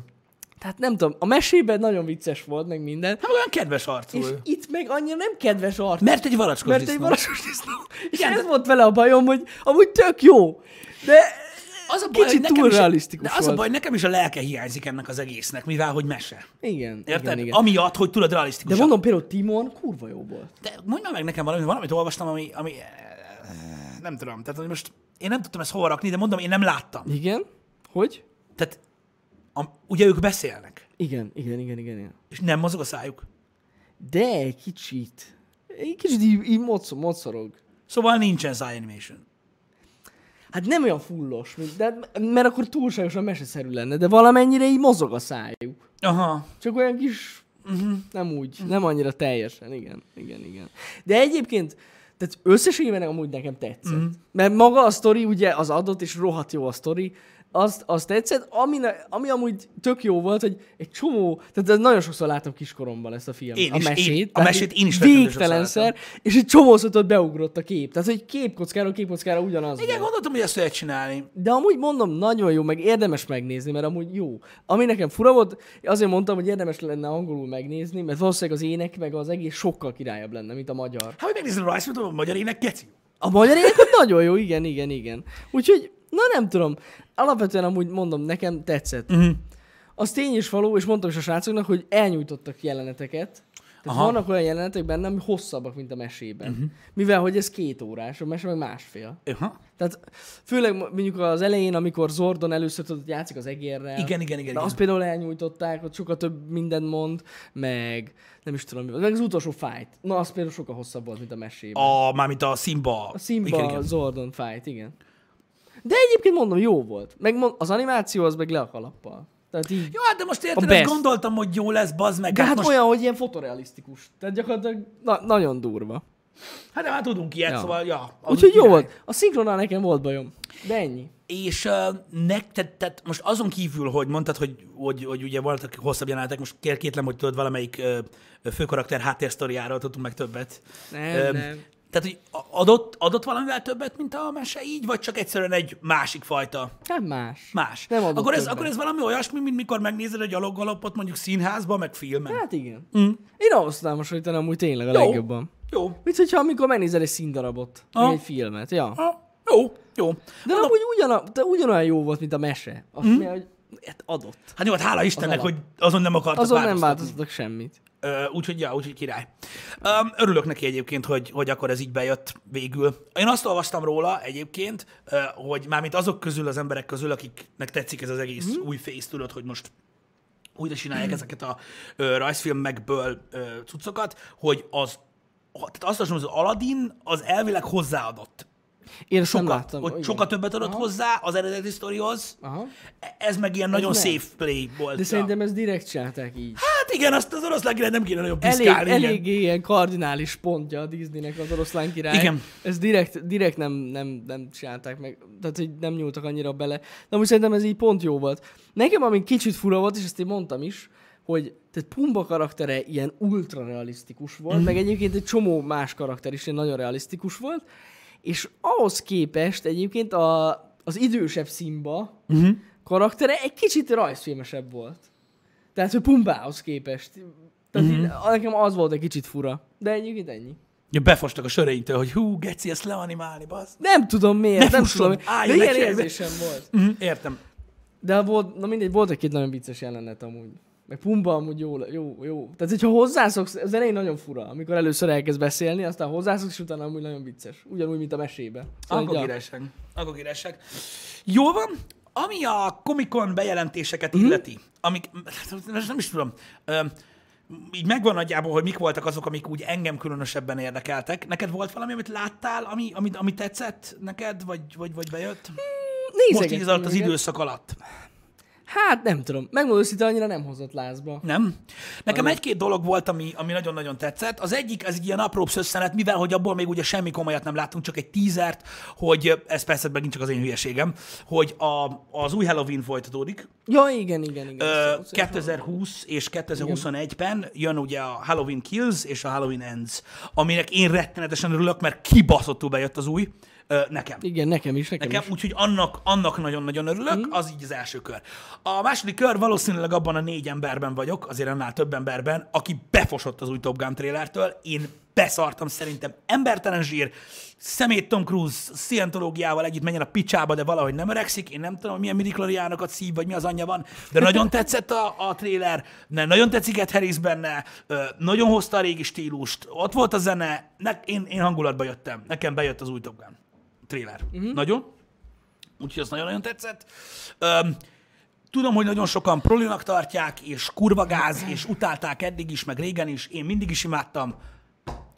Tehát nem tudom, a mesében nagyon vicces volt, meg minden. Nem olyan kedves arcú És ő. itt meg annyira nem kedves arc. Mert egy varacskos mert disznó. egy varacskos disznó. És ez volt vele a bajom, hogy amúgy tök jó, de Az a baj, kicsit hogy nekem túl is, realisztikus de az a volt. baj, nekem is a lelke hiányzik ennek az egésznek, mivel hogy mese. Igen, Érted? igen, igen. Amiatt, hogy tudod realisztikus. De mondom például Timon kurva jó volt. De mondj már meg nekem valamit, valamit olvastam, ami, ami eh, nem tudom, tehát hogy most én nem tudtam ezt hova rakni, de mondom, én nem láttam. Igen? Hogy? Tehát a, ugye ők beszélnek, Igen, igen, igen, igen. igen. és nem mozog a szájuk. De kicsit. Egy kicsit így, így mocor, mocorog. Szóval nincsen száj animation. Hát nem olyan fullos, mint, de, mert akkor túlságosan meseszerű lenne, de valamennyire így mozog a szájuk. Aha. Csak olyan kis... Uh-huh. Nem úgy, nem annyira teljesen, igen, igen, igen. De egyébként, tehát összességében amúgy nekem tetszett. Uh-huh. Mert maga a sztori, ugye az adott, és rohadt jó a sztori, azt, azt tetszett, ami, ami amúgy tök jó volt, hogy egy csomó, tehát nagyon sokszor láttam kiskoromban ezt a film, Én a is, mesét. én- a mesét én is Végtelenszer, és egy csomószor ott beugrott a kép. Tehát, hogy képkockáról képkockára ugyanaz Igen, volt. gondoltam, hogy ezt lehet csinálni. De amúgy mondom, nagyon jó, meg érdemes megnézni, mert amúgy jó. Ami nekem fura volt, azért mondtam, hogy érdemes lenne angolul megnézni, mert valószínűleg az ének meg az egész sokkal királyabb lenne, mint a magyar. Hát, hogy megnézed a rajzfilmet, a magyar ének geci. A magyar ének nagyon jó, igen, igen, igen. Úgyhogy, na nem tudom, alapvetően amúgy mondom, nekem tetszett. Uh-huh. Az tény is való, és mondtam is a srácoknak, hogy elnyújtottak jeleneteket. Tehát Aha. vannak olyan jelenetek benne, ami hosszabbak, mint a mesében. Uh-huh. Mivel, hogy ez két órás, a mese meg másfél. Aha. Tehát főleg mondjuk az elején, amikor Zordon először tudod, játszik az egérrel. Igen, igen, igen. Na, igen. azt például elnyújtották, ott sokkal több mindent mond, meg nem is tudom. Meg az utolsó fight. Na, az például sokkal hosszabb volt, mint a mesében. A, mármint a Simba. a Simba Igen, igen. Zordon fight, igen. De egyébként mondom, jó volt. Meg mond- az animáció az meg le a kalappal. Tehát így. Jó, hát de most érted, ezt gondoltam, hogy jó lesz, bazd meg. De hát most, olyan, hogy ilyen fotorealisztikus. Tehát gyakorlatilag na- nagyon durva. hát de már tudunk ilyet, Ja. szóval, ja. Úgyhogy jó volt. A szinkronnal nekem volt bajom. De ennyi. És uh, nek, tehát, most azon kívül, hogy mondtad, hogy, hogy, hogy ugye voltak hosszabb jelenetek, most kér, kétlem, hogy tudod valamelyik uh, főkarakter háttérsztoriáról tudtunk meg többet. Nem, Öm, nem. Tehát, hogy adott, adott valamivel többet, mint a mese így, vagy csak egyszerűen egy másik fajta? Hát más. Más. Nem adott akkor, ez, többet. akkor ez valami olyasmi, mint mikor megnézed a gyaloggalopot mondjuk színházban, meg filmen. Hát igen. Mm. Én ahhoz tudnám hasonlítanám amúgy tényleg a Jó. legjobban. Jó. Mint hogyha amikor megnézel egy színdarabot, Ah. egy filmet, ja. Ha, jó, jó. De amúgy ugyan, de ugyanolyan jó volt, mint a mese. Azt mm. hogy hát adott. Hát jó, hát hála Istennek, alap. hogy azon nem akartak Azon nem változtatni. változtattak semmit. Úgyhogy, ja, úgyhogy király. Örülök neki egyébként, hogy, hogy akkor ez így bejött végül. Én azt olvastam róla egyébként, hogy mármint azok közül, az emberek közül, akiknek tetszik ez az egész mm. új face, tudod, hogy most újra csinálják ezeket a ö, rajzfilmekből ö, cuccokat, hogy az, tehát azt mondom, az Aladdin az elvileg hozzáadott. Én Sokat, láttam. igen. sokat többet adott Aha. hozzá az eredeti sztorihoz. Aha. Ez meg ilyen nagyon nem. safe play volt. De szerintem ezt direkt csinálták így. Hát igen, azt az oroszlán király nem kéne nagyon Elég, piszkálni. igen. elég ilyen kardinális pontja a Disneynek az oroszlán király. Igen. Ez direkt, direkt nem, nem, nem csinálták meg, tehát hogy nem nyúltak annyira bele. De amúgy szerintem ez így pont jó volt. Nekem ami kicsit fura volt, és ezt én mondtam is, hogy tehát Pumba karaktere ilyen ultra realisztikus volt, mm. meg egyébként egy csomó más karakter is ilyen nagyon realisztikus volt, és ahhoz képest egyébként a, az idősebb Simba mm. karaktere egy kicsit rajzfilmesebb volt. Tehát, hogy Pumbához képest. Tehát mm. így, nekem az volt egy kicsit fura. De egyébként ennyi. Ja, befostak a söreinktől, hogy hú, geci, ezt leanimálni, basz. Nem tudom miért, Ne nem fusson, tudom. De álljon ilyen érzésem volt. Mm, értem. De volt, na mindegy, volt egy-két nagyon vicces jelenet amúgy. Meg Pumba amúgy jó, jó, jó. Tehát, hogyha hozzászoksz, az elején nagyon fura, amikor először elkezd beszélni, aztán hozzászoksz, és utána amúgy nagyon vicces. Ugyanúgy, mint a mesébe. Szóval Akkor királyság. Jó van. Ami a Comic-Con bejelentéseket Mhm. illeti, amik, most nem is tudom, ö, így megvan nagyjából, hogy mik voltak azok, amik úgy engem különösebben érdekeltek. Neked volt valami, amit láttál, ami, ami, ami tetszett neked, vagy, vagy, vagy bejött? Most Nézegettem így az őket. időszak alatt. Hát nem tudom. Megmondom őszintén, annyira nem hozott lázba. Nem? Nekem egy-két dolog volt, ami, ami nagyon-nagyon tetszett. Az egyik, ez egy ilyen apróbb szösszenet, mivel hogy abból még ugye semmi komolyat nem láttunk, csak egy tízert, hogy ez persze megint csak az én hülyeségem, hogy a, az új Halloween folytatódik. Ja, igen, igen, igen. Ö, Szóval- 2020 és 2021-ben jön ugye a Halloween Kills és a Halloween Ends, aminek én rettenetesen örülök, mert kibaszottul bejött az új, ö, nekem. Igen, nekem is, nekem, Nekem, is. úgyhogy annak, annak nagyon-nagyon örülök, mm. az így az első kör. A második kör valószínűleg abban a négy emberben vagyok, azért annál több emberben, aki befosott az új Top Gun trailertől. Én beszartam szerintem embertelen zsír, szemét Tom Cruise szientológiával együtt menjen a picsába, de valahogy nem öregszik. Én nem tudom, hogy milyen midikloriánokat szív, vagy mi az anyja van, de nagyon tetszett a, a trailer, ne, nagyon tetszik Ed Harris benne, ö, nagyon hozta a régi stílust, ott volt a zene, ne, én, én hangulatba jöttem, nekem bejött az új Top Gun trailer. Uh-huh. Nagyon. Úgyhogy az nagyon-nagyon tetszett. Öm, tudom, hogy nagyon sokan prolinak tartják, és kurva gáz, és utálták eddig is, meg régen is. Én mindig is imádtam.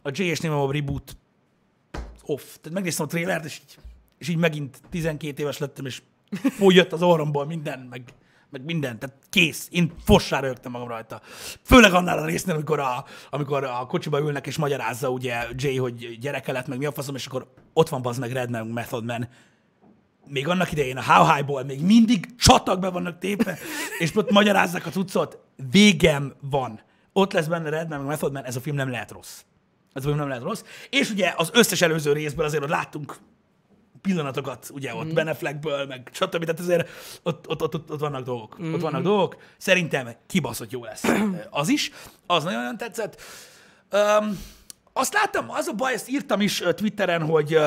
A J.S. Nimamov reboot off. Tehát megnéztem a trailert, és így, és így megint 12 éves lettem, és fújjött az orromból minden, meg, meg minden. Tehát kész. Én fossára rögtem magam rajta. Főleg annál a résznél, amikor a, amikor a kocsiba ülnek, és magyarázza ugye Jay, hogy gyereke lett, meg mi a faszom, és akkor ott van bazd meg Redman, Method Man. Még annak idején a How High-ból még mindig csatak be vannak tépve, és ott magyarázzák a cuccot. Végem van. Ott lesz benne Redman, meg Method Man, ez a film nem lehet rossz. Ez a film nem lehet rossz. És ugye az összes előző részből azért ott láttunk pillanatokat, ugye ott mm. Ben Affleckből, meg stb. Tehát azért ott, ott, ott, ott, ott vannak dolgok. Mm. Ott vannak dolgok. Szerintem kibaszott jó lesz az is. Az nagyon tetszett. Um, azt láttam, az a baj, ezt írtam is Twitteren, hogy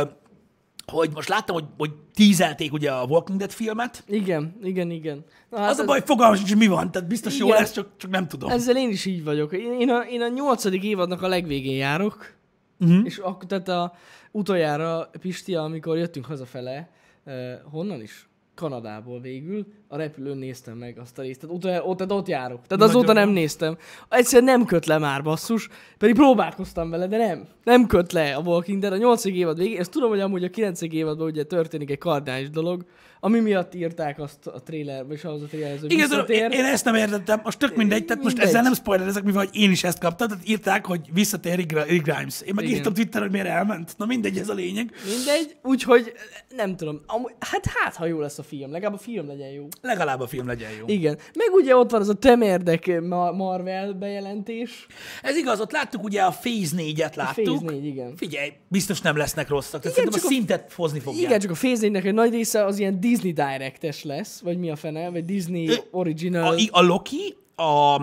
hogy most láttam, hogy, hogy tízelték ugye a Walking Dead filmet. Igen, igen, igen. Na, hát Az a baj, fogalmam sincs, mi van, tehát biztos jó Igen. lesz, csak, csak nem tudom. Ezzel én is így vagyok. Én, én, a, én a nyolcadik évadnak a legvégén járok, Mhm. Uh-huh. és akkor, tehát a, utoljára, Pisti, amikor jöttünk hazafele, eh, honnan is? Kanadából végül, a repülőn néztem meg azt a részt. Tehát utoljára, ott, tehát ott járok. Tehát Nagyon azóta nem néztem. Egyszerűen nem köt le már, basszus. Pedig próbálkoztam vele, de nem. Nem köt le a Walking Dead. A 8. évad végén, ezt tudom, hogy amúgy a 9. évadban ugye történik egy kardinális dolog, ami miatt írták azt a trailerbe, és ahhoz a trailerhez, hogy Igen, én, én ezt nem értettem, most tök mindegy, tehát most Mindegy. ezzel nem spoilerezek, mivel hogy én is ezt kaptam, tehát írták, hogy visszatér Rick, Rick Grimes. Én meg Igen. írtam Twitteren, hogy miért elment. Na mindegy, ez a lényeg. Mindegy, úgyhogy nem tudom. Amúgy, hát hát, ha jó lesz a film, legalább a film legyen jó. Legalább a film legyen jó. Igen. Meg ugye ott van az a temerdek Ma- Marvel bejelentés. Ez igaz, ott láttuk ugye a Phase 4-et láttuk. Phase 4, igen. Figyelj, biztos nem lesznek rosszak. Tehát Igen, a csak a- szintet hozni fogják. Igen, csak a Phase 4-nek egy nagy része az ilyen Disney Directes lesz, vagy mi a fene, vagy Disney Ö, Original. A, a Loki, a,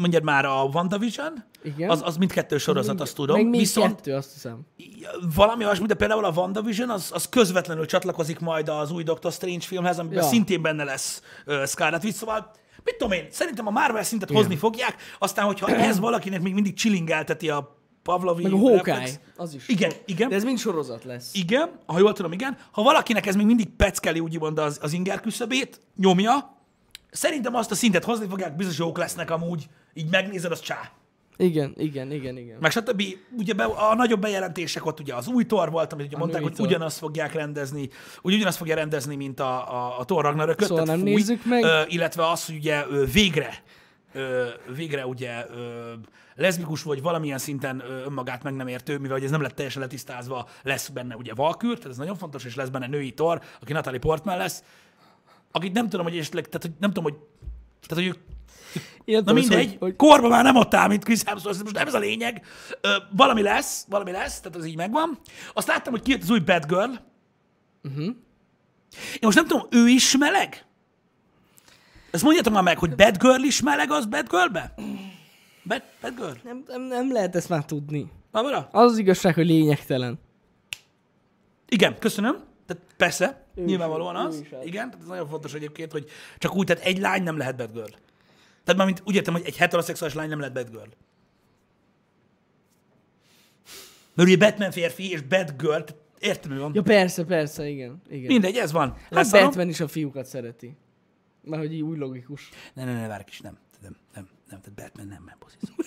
mondjad már a WandaVision, Igen. az, az mindkettő sorozat, azt tudom. Még Viszont kettő, azt hiszem. valami olyasmi, de például a WandaVision az, az közvetlenül csatlakozik majd az új Doctor Strange filmhez, amiben ja. Szintén benne lesz uh, Scarlet Witch, szóval mit tudom én, szerintem a Marvel szintet hozni fogják, aztán, hogyha ez valakinek még mindig chillingelteti a Pavlovi Meg a Hawkeye, reflex- az is. Igen, igen. De ez mind sorozat lesz. Igen, ha jól tudom, igen. Ha valakinek ez még mindig peckeli úgymond az, az inger küszöbét, nyomja. Szerintem azt a szintet hozni fogják, biztos jók lesznek amúgy. Így megnézed, az csá. Igen, igen, igen, igen. Meg stb. Ugye be, a nagyobb bejelentések ott ugye az új Thor volt, amit ugye A mondták, hogy Thor. ugyanazt fogják rendezni, úgy ugyanazt fogja rendezni, mint a, a, a Thor Ragnarököt. Szóval nem nézzük meg. Ö, illetve az, hogy ugye ö, végre, ö, végre ugye ö, leszbikus vagy valamilyen szinten önmagát meg nem értő, mivel ez nem lett teljesen letisztázva, lesz benne ugye Valkür, tehát ez nagyon fontos, és lesz benne női Thor, aki Natalie Portman lesz, akit nem tudom, hogy esetleg, tehát hogy nem tudom, hogy tehát, hogy ők Ilyen Na mindegy, Hogy, hogy korban már nem ott áll, mint Chris Hemsworth, most nem ez a lényeg. Ö, valami lesz, valami lesz, tehát az így megvan. Azt láttam, hogy kijött az új Batgirl. Uh-huh. Én most nem tudom, ő is meleg? Ezt mondjátok már meg, hogy Batgirl is meleg az Batgirlbe? Bad, Batgirl? nem, nem, nem lehet ezt már tudni. Barbara? Az az igazság, hogy lényegtelen. Igen, köszönöm. Tehát persze, Ő nyilvánvalóan is- az. is az. Igen, tehát ez nagyon fontos egyébként, hogy csak úgy, tehát egy lány nem lehet Batgirl. Tehát már úgy értem, hogy egy heteroszexuális lány nem lehet Batgirl. Mert ugye Batman férfi és Batgirl, értem, mi van. Ja persze, persze, igen. igen. Mindegy, ez van. Hát Batman is a fiúkat szereti. Mert hogy így új logikus. Ne, ne, ne, várj kis, nem. Nem, nem, nem, tehát Batman nem, nem bosszú.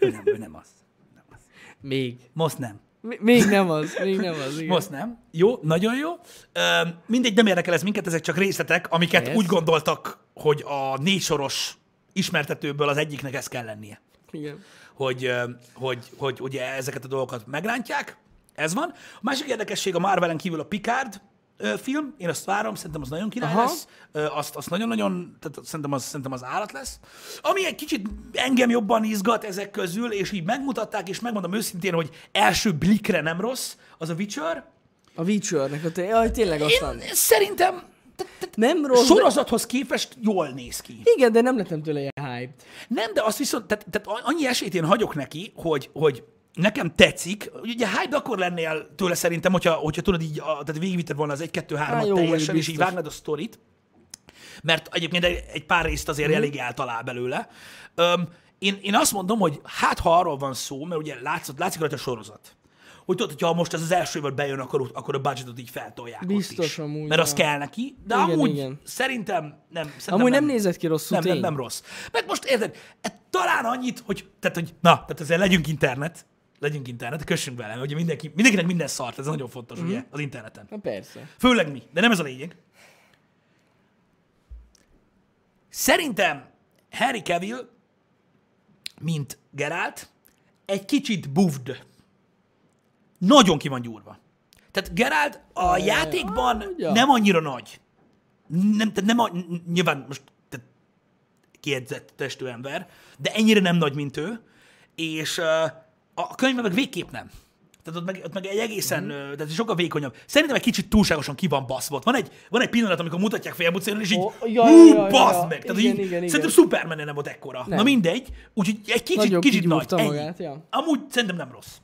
ő nem, ő nem az. Nem az. Még. Most nem. Még nem az, még nem az, igen. Most nem. Jó, nagyon jó. Ö, mindegy, nem érdekel ez minket, ezek csak részletek, amiket Persze. úgy gondoltak, hogy a négy soros ismertetőből az egyiknek ez kell lennie. Igen. hogy, hogy, hogy ugye ezeket a dolgokat megrántják. Ez van. A másik érdekesség a Marvelen kívül a Picard film. Én azt várom, szerintem az nagyon király Aha. lesz. Azt, azt nagyon-nagyon, tehát szerintem az, szerintem az állat lesz. Ami egy kicsit engem jobban izgat ezek közül, és így megmutatták, és megmondom őszintén, hogy első blikre nem rossz, az a Witcher. A Witchernek, a té- jaj, tényleg aztán. Én szerintem te- te- Nem rossz, sorozathoz képest jól néz ki. Igen, de nem lettem tőle ilyen hyped. Nem, de azt viszont, tehát, tehát annyi esélyt én hagyok neki, hogy, hogy nekem tetszik. Ugye hype akkor lennél tőle szerintem, hogyha, hogyha tudod így, a, tehát végigvitted volna az 1 2 3 Há, jó, teljesen, mondjuk és így vágnád a sztorit. Mert egyébként egy, egy pár részt azért mm. elég eltalál belőle. Öm, én, én azt mondom, hogy hát ha arról van szó, mert ugye látszott, látszik rajta a sorozat, hogy tudod, hogyha most ez az első évad bejön, akkor, akkor a budgetot így feltolják Biztos is. amúgy, Mert az kell neki, de Igen, amúgy igen. szerintem nem. Szerintem Amúgy nem nézett ki rosszul, nem, nem, nem rossz. Meg most érted, e, talán annyit, hogy, tehát, hogy na, tehát azért legyünk internet, legyünk internet, kössünk bele, mert ugye mindenki, mindenkinek minden szart, ez nagyon fontos, mm. ugye, az interneten. Na persze. Főleg mi, de nem ez a lényeg. Szerintem Harry Cavill, mint Geralt, egy kicsit buffd. Nagyon ki van gyúrva. Tehát Geralt a játékban ugye? nem annyira nagy. Nem, tehát nem a, nyilván most tehát kiedzett testű ember, de ennyire nem nagy, mint ő, és a könyvben meg végképp nem. Tehát ott meg, ott meg egy egészen, mm. tehát sokkal vékonyabb. Szerintem egy kicsit túlságosan ki van baszva. Van egy, van egy pillanat, amikor mutatják félbucéron, és így, Ó, oh, ja, hú, ja, ja, baszd ja. meg! Tehát Igen, így, igen, igen. szerintem Superman nem volt ekkora. Nem. Na mindegy, úgyhogy egy kicsit, Nagyon kicsit nagy. magát, ja. Amúgy szerintem nem rossz.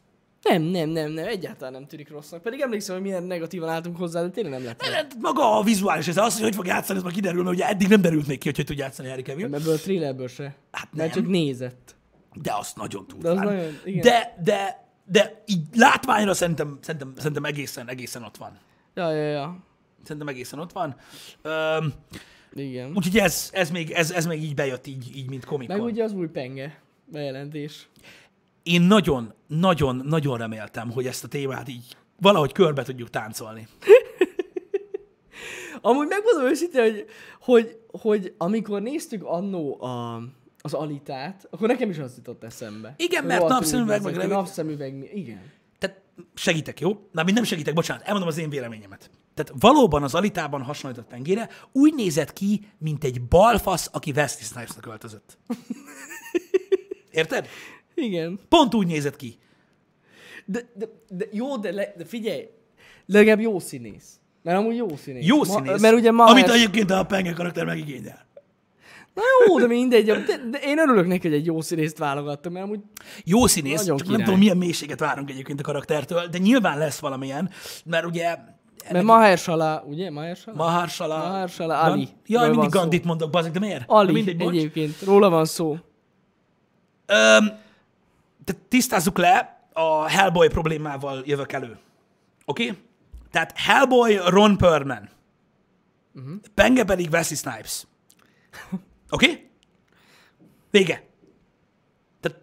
Nem, nem, nem, nem, egyáltalán nem tűnik rossznak. Pedig emlékszem, hogy milyen negatívan álltunk hozzá, de tényleg nem lett. Hát Maga a vizuális, ez az, hogy hogy fog játszani, ez már kiderül, mert ugye eddig nem derült még ki, hogy hogy tud játszani Harry Cavill. Nem ebből a thrillerből se. Hát Mert nem. csak nézett. De azt nagyon túl. De az nagyon- igen. de, de, de így látványra szerintem, szerintem, szerintem egészen, egészen ott van. Ja, ja, ja. Szerintem egészen ott van. Öm, Igen. úgyhogy ez, ez, még, ez, ez még így bejött, így, így mint komikon. Meg ugye az új penge bejelentés. Én nagyon, nagyon, nagyon reméltem, hogy ezt a témát így valahogy körbe tudjuk táncolni. Amúgy megmondom őszintén, hogy, hogy, hogy amikor néztük annó a, az Alitát, akkor nekem is az jutott eszembe. Igen, mert napszemüveg, meg remé- Napszemüveg, igen. Tehát segítek, jó? Na, mi nem segítek, bocsánat, elmondom az én véleményemet. Tehát valóban az Alitában hasonlított pengére úgy nézett ki, mint egy balfasz, aki Wesley Snipesnak öltözött. Érted? Igen. Pont úgy nézett ki. De, de, de jó, de, le, de figyelj, legalább jó színész. Mert amúgy jó színész. Jó Ma- színész, Mert ugye ma amit egyébként a penge karakter megigényel. Na jó, de mindegy. De, de én örülök neki, hogy egy jó színészt válogattam, mert amúgy Jó színész, csak nem tudom, milyen mélységet várunk egyébként a karaktertől, de nyilván lesz valamilyen, mert ugye mert Mahershala, ugye? Mahershala? Mahershala... Mahershala Ali. Ja, Ről mindig van szó. Gandit mondok, bazzik, de miért? Ali, de mindegy, bocs. egyébként. Róla van szó. Öm, tehát tisztázzuk le, a Hellboy problémával jövök elő. Oké? Okay? Tehát Hellboy Ron Perlman. Uh-huh. Penge pedig Wesley Snipes. Oké? Okay? Vége. Tehát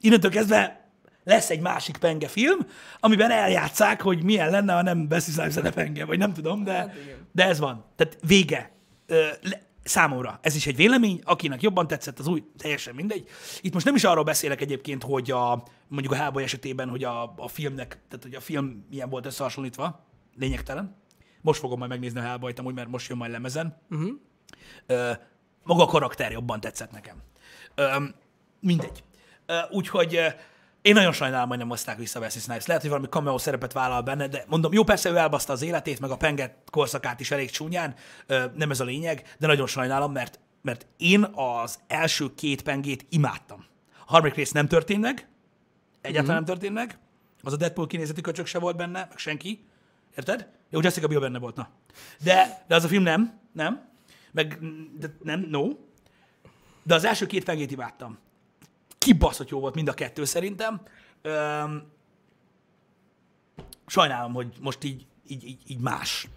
innentől kezdve lesz egy másik Penge film, amiben eljátszák, hogy milyen lenne, ha nem Wesley Snipes lenne Penge, vagy nem tudom, de, Hát de ez van. Tehát vége. Ö, le, számomra. Ez is egy vélemény, akinek jobban tetszett, az új, teljesen mindegy. Itt most nem is arról beszélek egyébként, hogy a, mondjuk a Hellboy esetében, hogy a, a filmnek, tehát hogy a film milyen volt összehasonlítva, lényegtelen. Most fogom majd megnézni a Hellboyt, amúgy, mert most jön majd lemezen. Uh-huh. Ö, maga a karakter jobban tetszett nekem. Ö, mindegy. Ö, úgyhogy én nagyon sajnálom, hogy nem hozták vissza Wesley Snipes. Lehet, hogy valami cameo szerepet vállal benne, de mondom, jó, persze ő elbaszta az életét, meg a penget korszakát is elég csúnyán, nem ez a lényeg, de nagyon sajnálom, mert, mert én az első két pengét imádtam. A harmadik rész nem történt meg, egyáltalán nem történt meg, az a Deadpool kinézetű köcsök se volt benne, meg senki, érted? Jó, Jessica Biel benne volt, na. De, de az a film nem, nem, meg de nem, no. De az első két pengét imádtam kibaszott jó volt mind a kettő szerintem. Öm, sajnálom, hogy most így, így, így, így más.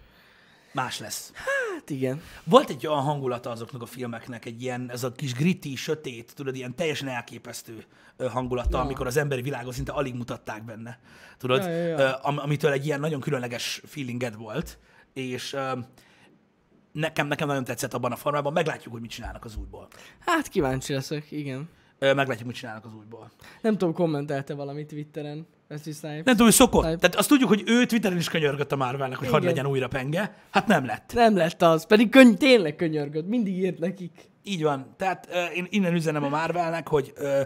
Más lesz. Hát igen. Volt egy olyan hangulata azoknak a filmeknek, egy ilyen, ez a kis gritty, sötét, tudod, ilyen teljesen elképesztő hangulata, ja. amikor az emberi világot szinte alig mutatták benne. Tudod, Ja, ja, ja. Am- amitől egy ilyen nagyon különleges feelinged volt, és nekem, nekem nagyon tetszett abban a formában, meglátjuk, hogy mit csinálnak az újból. Hát kíváncsi leszek, igen. Meglátjuk, mit csinálnak az újból. Nem tudom, kommentelte valamit Twitteren. Ezt is Snipe. Nem tudom, hogy szokott. Nem. Tehát azt tudjuk, hogy ő Twitteren is könyörgött a Marvelnek, hogy hadd legyen újra penge. Hát nem lett. Nem lett az, pedig könny- tényleg könyörgött, mindig írt nekik. Így van. Tehát ö, én innen üzenem a Marvelnek, hogy ö,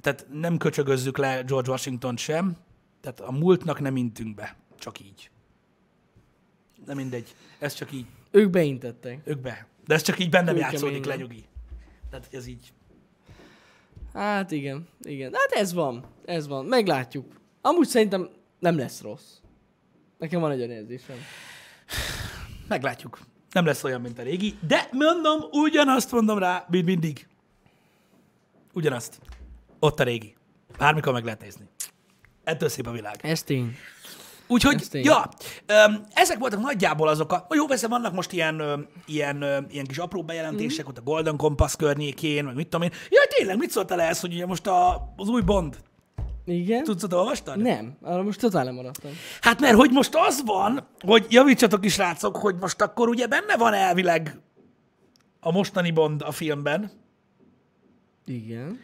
tehát nem köcsögözzük le George Washington sem, tehát a múltnak nem intünk be. Csak így. Nem mindegy. Ez csak így. Ők beintettek. Ők be. De ez csak így bennem Ő játszódik kemény. le, nyugi. Tehát, hogy ez így. Hát igen, igen. Hát ez van, ez van. Meglátjuk. Amúgy szerintem nem lesz rossz. Nekem van egy olyan érzésem. Meglátjuk. Nem lesz olyan, mint a régi, de mondom, ugyanazt mondom rá, mint mindig. Ugyanazt. Ott a régi. Bármikor meg lehet nézni. Ettől szép a világ. Ez tény. Úgyhogy, ja, ezek voltak nagyjából azok a, jó, persze vannak most ilyen, ilyen, ilyen kis apró bejelentések, Mhm. ott a Golden Compass környékén, meg mit tudom én. Ja, tényleg, mit szóltál ehhez, hogy ugye most a, az új Bond, Igen? tudsz, olvastad? Nem, arra most totál nem maradtam. Hát mert hogy most az van, hogy javítsatok is látszok, hogy most akkor ugye benne van elvileg a mostani Bond a filmben, Igen.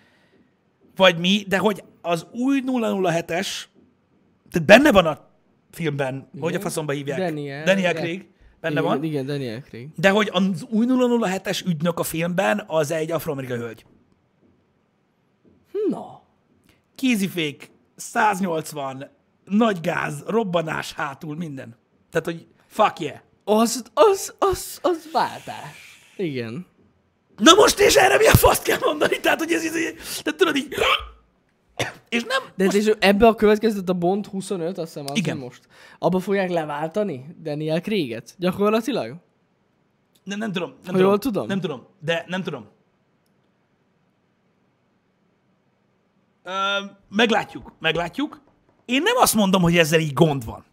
vagy mi, de hogy az új 007-es, tehát benne van a filmben, hogy a faszomba hívják? Daniel. Daniel Craig. Benne igen, van. Igen, Daniel Craig. De hogy az új 007-es ügynök a filmben az egy afroamerikai hölgy. Na. Kézifék, 180, nagy gáz, robbanás hátul, minden. Tehát, hogy fuck yeah. Az, az, az, az váltás. Igen. Na most és erre mi a faszt kell mondani? Tehát, hogy ez, ez, ez tehát tudod így... És nem... De most... és ebbe a következőt a Bond 25, azt hiszem, az Igen. most. Abba fogják leváltani Daniel Craig-et? Gyakorlatilag? Nem, nem tudom. Nem Ha tudom. jól tudom. Nem tudom, de nem tudom. Ö, meglátjuk, meglátjuk. Én nem azt mondom, hogy ezzel így gond van.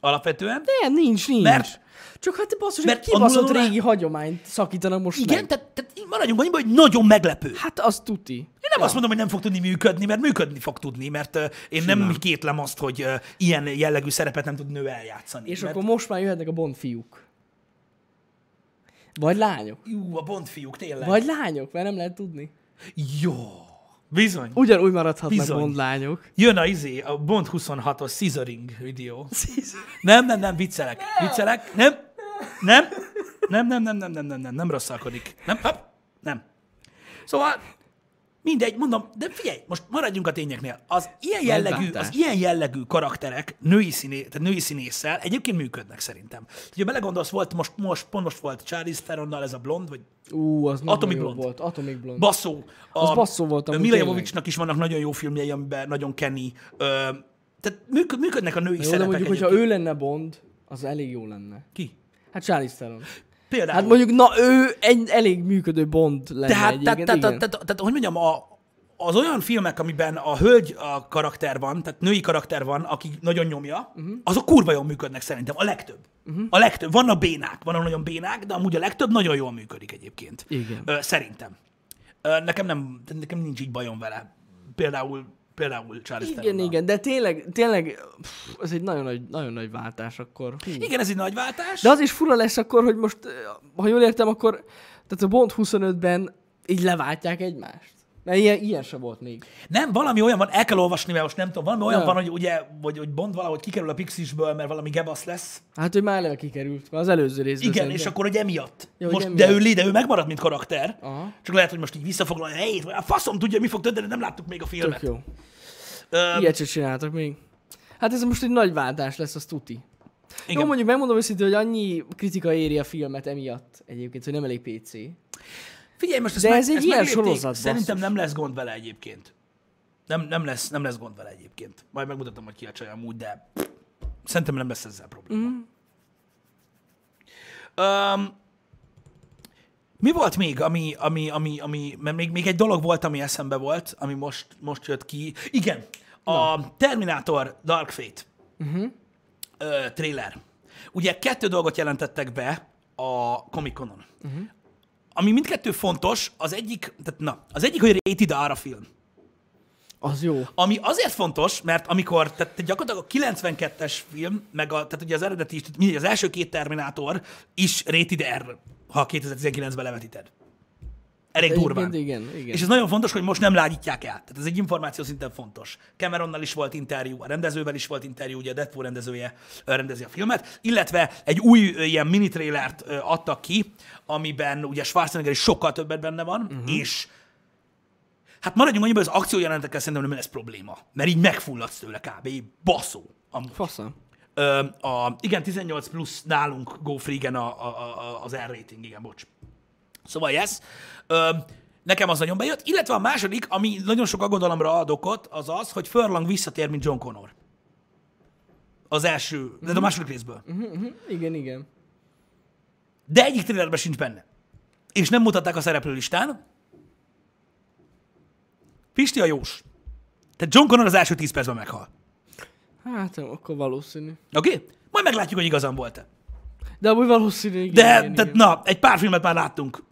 Alapvetően. Nem, nincs, nincs. Mert- Csak hát basszus, mert mert kibaszott nulla- régi hagyományt szakítanak most Igen, meg. tehát, tehát maradjunk annyiban, hogy nagyon meglepő. Hát az tuti. Én nem azt mondom, hogy nem fog tudni működni, mert működni fog tudni, mert uh, én nem kétlem azt, hogy uh, ilyen jellegű szerepet nem tud nő eljátszani. És mert... akkor most már jöhetnek a Bond fiúk. Vagy lányok. Jú, a Bond fiúk, tényleg. Vagy lányok, mert nem lehet tudni. Jó. Bizony. Ugyanúgy maradhatnak Bizony. Bond lányok. Jön a izé, a Bond 26-os scissoring videó. Nem, nem, nem, viccelek. Viccelek. Nem. Nem. Nem, nem, nem, nem, nem, nem, nem, nem rosszalkodik. Nem, hopp, nem. Szóval, mindegy, mondom, de figyelj, most maradjunk a tényeknél. Az ilyen jellegű, az ilyen jellegű karakterek női, színé, tehát női színésszel egyébként működnek szerintem. Ha belegondolsz, volt most, most, pont most volt Charlize Theronnal ez a blond, vagy Ú, az Atomic jó Blonde. volt. Atomic Blonde. Basszó. Az basszó volt Mila. Jovovicsnak is vannak nagyon jó filmjei, amiben nagyon kenny. Ö, tehát műk- működnek a női jó, de szerepek mondjuk, hogyha ő lenne Bond, az elég jó lenne. Ki? Hát Charlize Theron. Például. Hát mondjuk, na ő egy elég működő Bond lenne tehát, tehát, tehát, tehát, tehát, hogy mondjam, a, az olyan filmek, amiben a hölgy a karakter van, tehát női karakter van, aki nagyon nyomja, uh-huh. azok kurva jól működnek szerintem, a legtöbb. Uh-huh. A legtöbb. Vannak bénák, vannak nagyon bénák, de amúgy a legtöbb nagyon jól működik egyébként. Igen. Ö, szerintem. Ö, nekem, nem, nekem nincs így bajom vele. Például, például Charles Igen, Theronnal. igen, de tényleg, tényleg, pff, ez egy nagyon nagy, nagyon nagy váltás akkor. Hú. Igen, ez egy nagy váltás. De az is fura lesz akkor, hogy most, ha jól értem, akkor tehát a Bond 25-ben így leváltják egymást. Mert ilyen, ilyen se volt még. Nem, valami olyan van, el kell olvasni, mert most nem tudom, valami olyan Ja. van, hogy ugye, vagy, hogy Bond valahogy kikerül a Pixisből, mert valami gebasz lesz. Hát, hogy már eleve kikerült, már az előző részben Igen, szerintem. és akkor hogy emiatt. Hogy most, emiatt. De ő de ő megmarad, mint karakter. Aha. Csak lehet, hogy most így visszafoglalja a helyét, vagy a faszom tudja, mi fog történni, nem láttuk még a filmet. Tök jó. Öm, Ilyet se csináltak még. Hát ez most egy nagy váltás lesz, az tuti. igen. Jó, mondjuk megmondom őszintén, hogy annyi kritika éri a filmet emiatt egyébként, hogy nem elég PC. Figyelj, most ezt De meg, ez egy ezt ilyen sorozat, Szerintem nem lesz gond vele egyébként. Nem, nem, lesz, nem lesz gond vele egyébként. Majd megmutatom, hogy ki a csaj amúgy, de szerintem nem lesz ezzel probléma. Mm. Um, mi volt még, ami, ami, ami, ami mert még, még egy dolog volt, ami eszembe volt, ami most, most jött ki. Igen, a Terminator Dark Fate uh-huh. ö, trailer. Ugye kettő dolgot jelentettek be a Comic Conon. Uh-huh. Ami mindkettő fontos, az egyik, tehát na, az egyik, hogy rated R a film. Az jó. Ami azért fontos, mert amikor, tehát gyakorlatilag a 92-es film, meg a, tehát ugye az eredeti is, tehát mindegy, az első két Terminátor is rated R, ha 2019-ben levetíted. Elég durván. Igen, igen. És ez nagyon fontos, hogy most nem lágyítják el. Tehát ez egy információ szinten fontos. Cameronnal is volt interjú, a rendezővel is volt interjú, ugye a Deadpool rendezője rendezi a filmet, illetve egy új ilyen mini trailert adtak ki, amiben ugye Schwarzenegger is sokkal többet benne van, uh-huh. és hát maradjunk annyiban, hogy az akciójelenetekkel szerintem nem lesz probléma, mert így megfulladsz tőle kb. Baszó. Amúgy. Ö, a, igen, 18 plusz nálunk Go Freegen a, a, a, az R rating, igen, bocs. Szóval yes, ö, nekem az nagyon bejött, illetve a második, ami nagyon sok aggodalomra ad okot, az az, hogy Furlong visszatér, mint John Connor. Az első, de a második részből. Uh-huh, igen, igen. De egyik trailerben sincs benne. És nem mutatták a szereplőlistán. Pisti a jós. Tehát John Connor az első 10 percben meghal. Hát, akkor valószínű. Oké? Okay? Majd meglátjuk, hogy igazam volt-e. De amúgy valószínű, igen, De, igen, tehát igen. na, egy pár filmet már láttunk.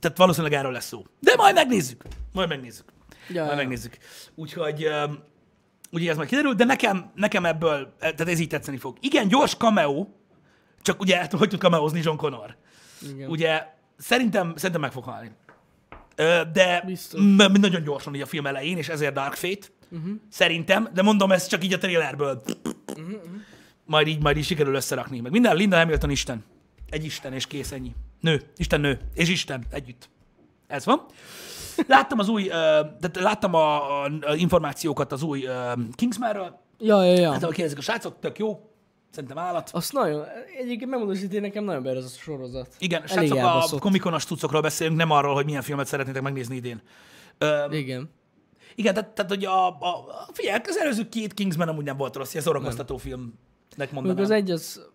Tehát valószínűleg erről lesz szó. De majd megnézzük. Majd megnézzük. Ja, Majd ja. megnézzük. Úgyhogy, um, ugye ez majd kiderül, de nekem, nekem ebből, tehát ez így tetszeni fog. Igen, gyors cameo, csak ugye hogy tud cameózni John Connor. Igen. Ugye szerintem, szerintem meg fog halni. De Biztos. m- nagyon gyorsan így a film elején, és ezért Dark Fate. Uh-huh. Szerintem, de mondom, ez csak így a trailerből. Uh-huh. Majd így, majd így sikerül összerakni. Meg minden, Linda Hamilton Isten. Egy Isten, és kész, ennyi. Nő, Isten nő, és Isten együtt. Ez van. Láttam az új, tehát láttam a, a, a információkat az új Kingsmanről. Ja, ja, ja. Hát, ahogy kérdezik a srácok, tök jó. Szerintem állat. Azt nagyon, egyébként megmondom, hogy nekem nagyon bejön ez a sorozat. Igen, srácok, a komikonos tucokról beszélünk, nem arról, hogy milyen filmet szeretnétek megnézni idén. Ö, Igen. igen, tehát, tehát hogy a, a, a figyelj, az előző két Kingsman amúgy nem volt rossz, ilyen szórakoztató filmnek mondanám. Mondjuk az egy, az,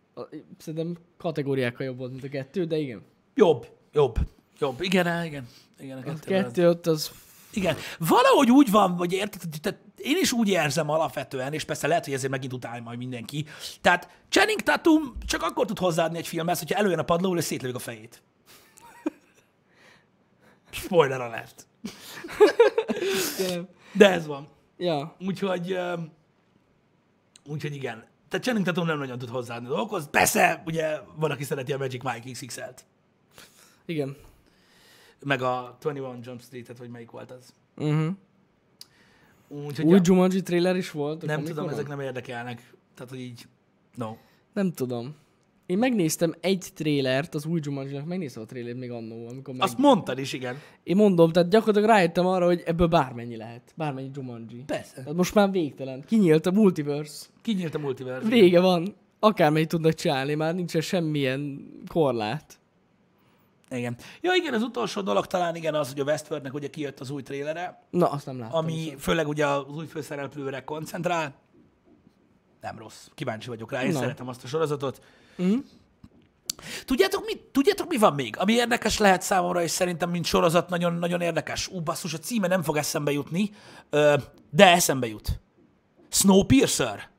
szerintem kategóriákkal jobb volt, mint a kettő, de igen. Jobb, jobb, jobb. Igen, igen. Igen, a kettő. ott az... Igen. Valahogy úgy van, érted, hogy- tehát én is úgy érzem alapvetően, és persze lehet, hogy ezért megint utálja majd mindenki. Tehát Channing Tatum csak akkor tud hozzáadni egy filmhez, hogyha előjön a padlóról, és szétlövik a fejét. Spoiler alert. De ez van. Ja. Úgyhogy, úgyhogy igen. Tehát Channing Tatum nem nagyon tud hozzáadni dolgokhoz. Persze, ugye van, aki szereti a Magic Mike XXL-t, Igen. meg a 21 Jump Street-et, vagy melyik volt az. Uh-huh. Úgyhogy Új ja, Jumanji trailer is volt? a nem tudom, ezek nem érdekelnek. Tehát, hogy így, no. Nem tudom. Én megnéztem egy trélert, az új jumanji megnéztem a trélert még annó, amikor meg... Azt mondtad is, igen. Én mondom, tehát gyakorlatilag rájöttem arra, hogy ebből bármennyi lehet. Bármennyi Jumanji. Persze. Tehát most már végtelen. Kinyílt a multiverse. Kinyílt a multiverzum. Vége van. Akármelyik tudnak csinálni, már nincsen semmilyen korlát. Igen. Ja, igen, az utolsó dolog talán igen az, hogy a Westworldnek ugye kijött az új trélere, Na, azt nem láttam. ami főleg ugye az új főszereplőre koncentrál. Nem rossz. Kíváncsi vagyok rá, én Na. szeretem azt a sorozatot. Mhm. Tudjátok, mi, tudjátok, mi van még? Ami érdekes lehet számomra, és szerintem, mint sorozat, nagyon-nagyon érdekes. Ú, basszus, a címe nem fog eszembe jutni, de eszembe jut. Snowpiercer.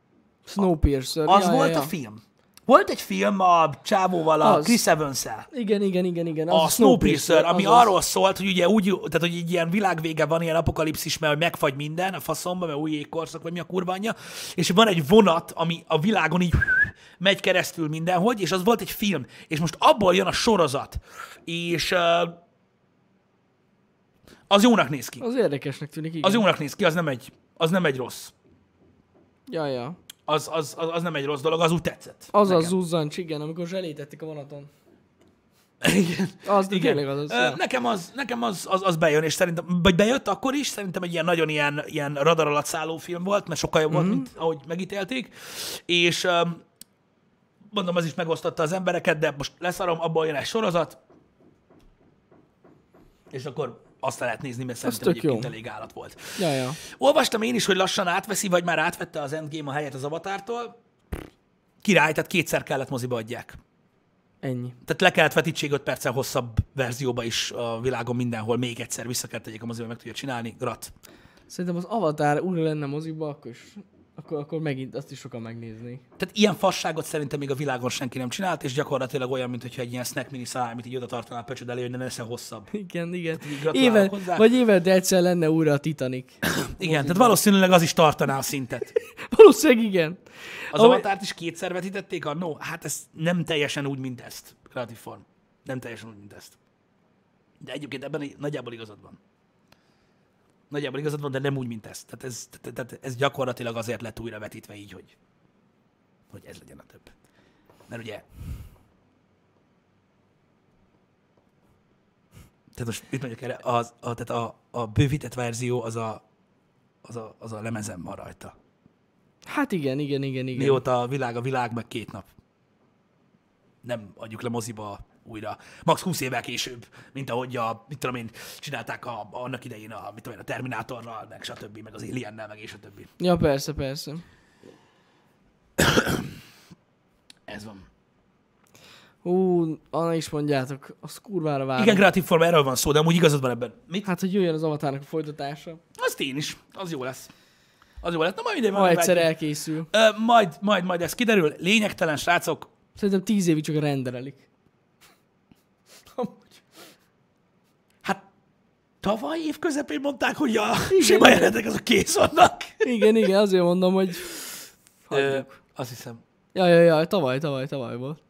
Snowpiercer. Az ja, volt ja, ja. a film. Volt egy film a csávóval, a Az. Chris evans -el. Igen, igen, igen, igen. a Snowpiercer, ami az az. arról szólt, hogy ugye úgy, tehát hogy egy ilyen világvége van, ilyen apokalipszis, mert hogy megfagy minden a faszomba, mert új jégkorszak, vagy mi a kurva anyja, és van egy vonat, ami a világon így megy keresztül mindenhogy, és az volt egy film, és most abból jön a sorozat, és az jónak néz ki. Az érdekesnek tűnik, igen. Az jónak néz ki, az nem egy, az nem egy rossz. Ja, ja. Az, az, az, az nem egy rossz dolog, az úgy tetszett. Az nekem. az zuzzancs, igen, amikor zselétettek a vonaton. Igen. Az, Igen. tényleg az az. Ö. Nekem az, nekem az, az, az bejön, és szerintem, vagy bejött akkor is, szerintem egy ilyen nagyon ilyen, ilyen radar alatt szálló film volt, mert sokkal jobb Mhm. volt, mint ahogy megítélték, és öm, mondom, az is megosztotta az embereket, de most leszarom, abból jön egy sorozat, és akkor azt lehet nézni, mert szerintem tök egyébként jó. elég állat volt. Ja, ja. Olvastam én is, hogy lassan átveszi, vagy már átvette az Endgame a helyet az Avatártól. Király, tehát kétszer kellett moziba adják. Ennyi. Tehát le kellett vetítsék 5 perccel hosszabb verzióba is a világon mindenhol, még egyszer vissza kell tegyék a moziba, meg tudja csinálni. Grat. Szerintem az Avatar újra lenne moziba, akkor is akkor, akkor megint azt is sokan megnéznék. Tehát ilyen fasságot szerintem még a világon senki nem csinált, és gyakorlatilag olyan, mintha egy ilyen snack mini szalámit így oda tartanál a pöcsöd elé, hogy ne lesz hosszabb. Igen, igen. így gratulálok Éve, hozzá. vagy évente egyszer lenne újra a Titanic. Igen, tehát valószínűleg az is tartaná a szintet. Valószínűleg igen. Az Ahogy- avatárt is kétszer vetítették annó? Hát ez nem teljesen úgy, mint ezt. Kreatív form. Nem teljesen úgy, mint ezt. De egyébként ebben nagyjából igazad van. Nagyjából igazad van, de nem úgy, mint ez. Tehát ez, tehát- ez gyakorlatilag azért lett újra vetítve így, hogy, hogy ez legyen a több. Mert ugye... Tehát most mit mondjak erre? Az, a, tehát a, a bővített verzió az a, az a, az a lemezen van rajta. Hát igen, igen, igen, igen. Mióta a világ a világ, meg két nap. Nem adjuk le moziba újra. Max 20 évvel később, mint ahogy a, mit tudom én, csinálták a, annak idején a, mit tudom én, a Terminátorral, meg stb., meg az Aliennel, meg és a többi. Ja, persze, persze. Ez van. Ú, Anna is mondjátok, az kurvára várom. Igen, kreatív forma, erről van szó, de amúgy igazad van ebben. Mit? Hát, hogy jöjjön az avatárnak a folytatása. Azt én is. Az jó lesz. Az jó lesz. Na majd mindegy, Ha egyszer majd, elkészül. Ö, majd, majd, majd ez kiderül. Lényegtelen, srácok. Szerintem tíz évig csak renderelik. Amúgy. Hát tavaly év közepén mondták, hogy a sima jelenetek azok kész vannak. Igen, igen, azért mondom, hogy Ö, hagyjuk. azt hiszem. Ja, ja, ja, tavaly, tavaly, tavaly volt.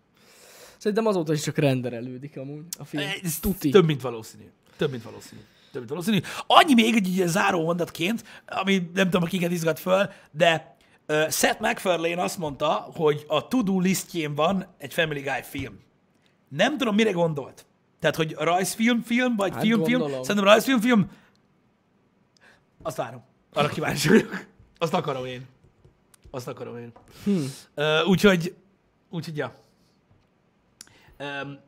Szerintem azóta is csak renderelődik amúgy a film. Ez Tuti. Több, mint valószínű. Több, mint valószínű. Több, mint valószínű. Annyi még egy ilyen záró mondatként, ami nem tudom, kiket izgat föl, de uh, Seth MacFarlane azt mondta, hogy a to-do listjén van egy Family Guy film. Nem tudom, mire gondolt. Tehát, hogy rajzfilm, film, vagy Hát film. Szerintem rajzfilm, film. Azt várom. Arra kíváncsi vagyok. Azt akarom én. Azt akarom én. Hmm. Uh, úgyhogy, úgyhogy, ja. Um,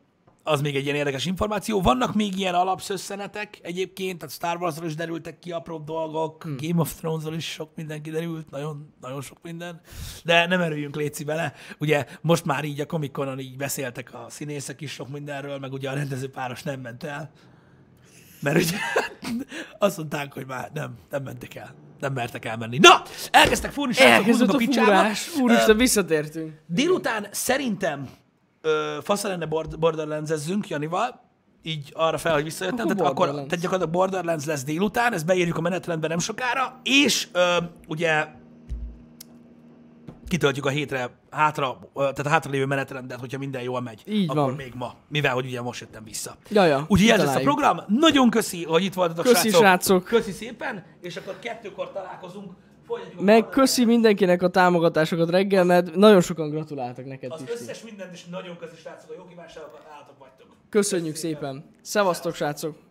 az még egy ilyen érdekes információ. Vannak még ilyen alapszösszenetek egyébként, tehát Star Warsról is derültek ki apró dolgok, hmm. Game of Thronesról is sok minden kiderült, nagyon, nagyon sok minden, de nem erüljünk léci vele. Ugye most már így a Comic-Conon így beszéltek a színészek is sok mindenről, meg ugye a rendezőpáros nem ment el, mert ugye azt mondták, hogy már nem, nem mentek el. Nem mertek elmenni. Na, elkezdtek fúrni, srácok, Elkezdett húzzunk a picsába. fúrás. Úristen, visszatértünk. Délután szerintem ö, fasza lenne bord- Borderlands-ezzünk Janival, így arra fel, hogy visszajöttem, Akkor tehát, akkor, Borderlands. tehát gyakorlatilag Borderlands lesz délután, ezt beírjuk a menetrendbe nem sokára, és ö, ugye kitöltjük a hétre hátra, tehát a hátra lévő menetrendet, hogyha minden jól megy. Így akkor van. még ma, mivel hogy ugye most jöttem vissza. Ja, ja, Úgyhogy ez lesz a program. Nagyon köszi, hogy itt voltatok, Köszi, srácok. Köszi szépen, és akkor kettőkor találkozunk. Folytatjuk a Meg Borderlands- köszi mindenkinek a támogatásokat reggel, mert nagyon sokan gratuláltak neked Az is. összes mindent, és nagyon köszi, srácok, a jó kívánságokat, állatok vagytok. Köszönjük szépen. Szevasztok, srácok!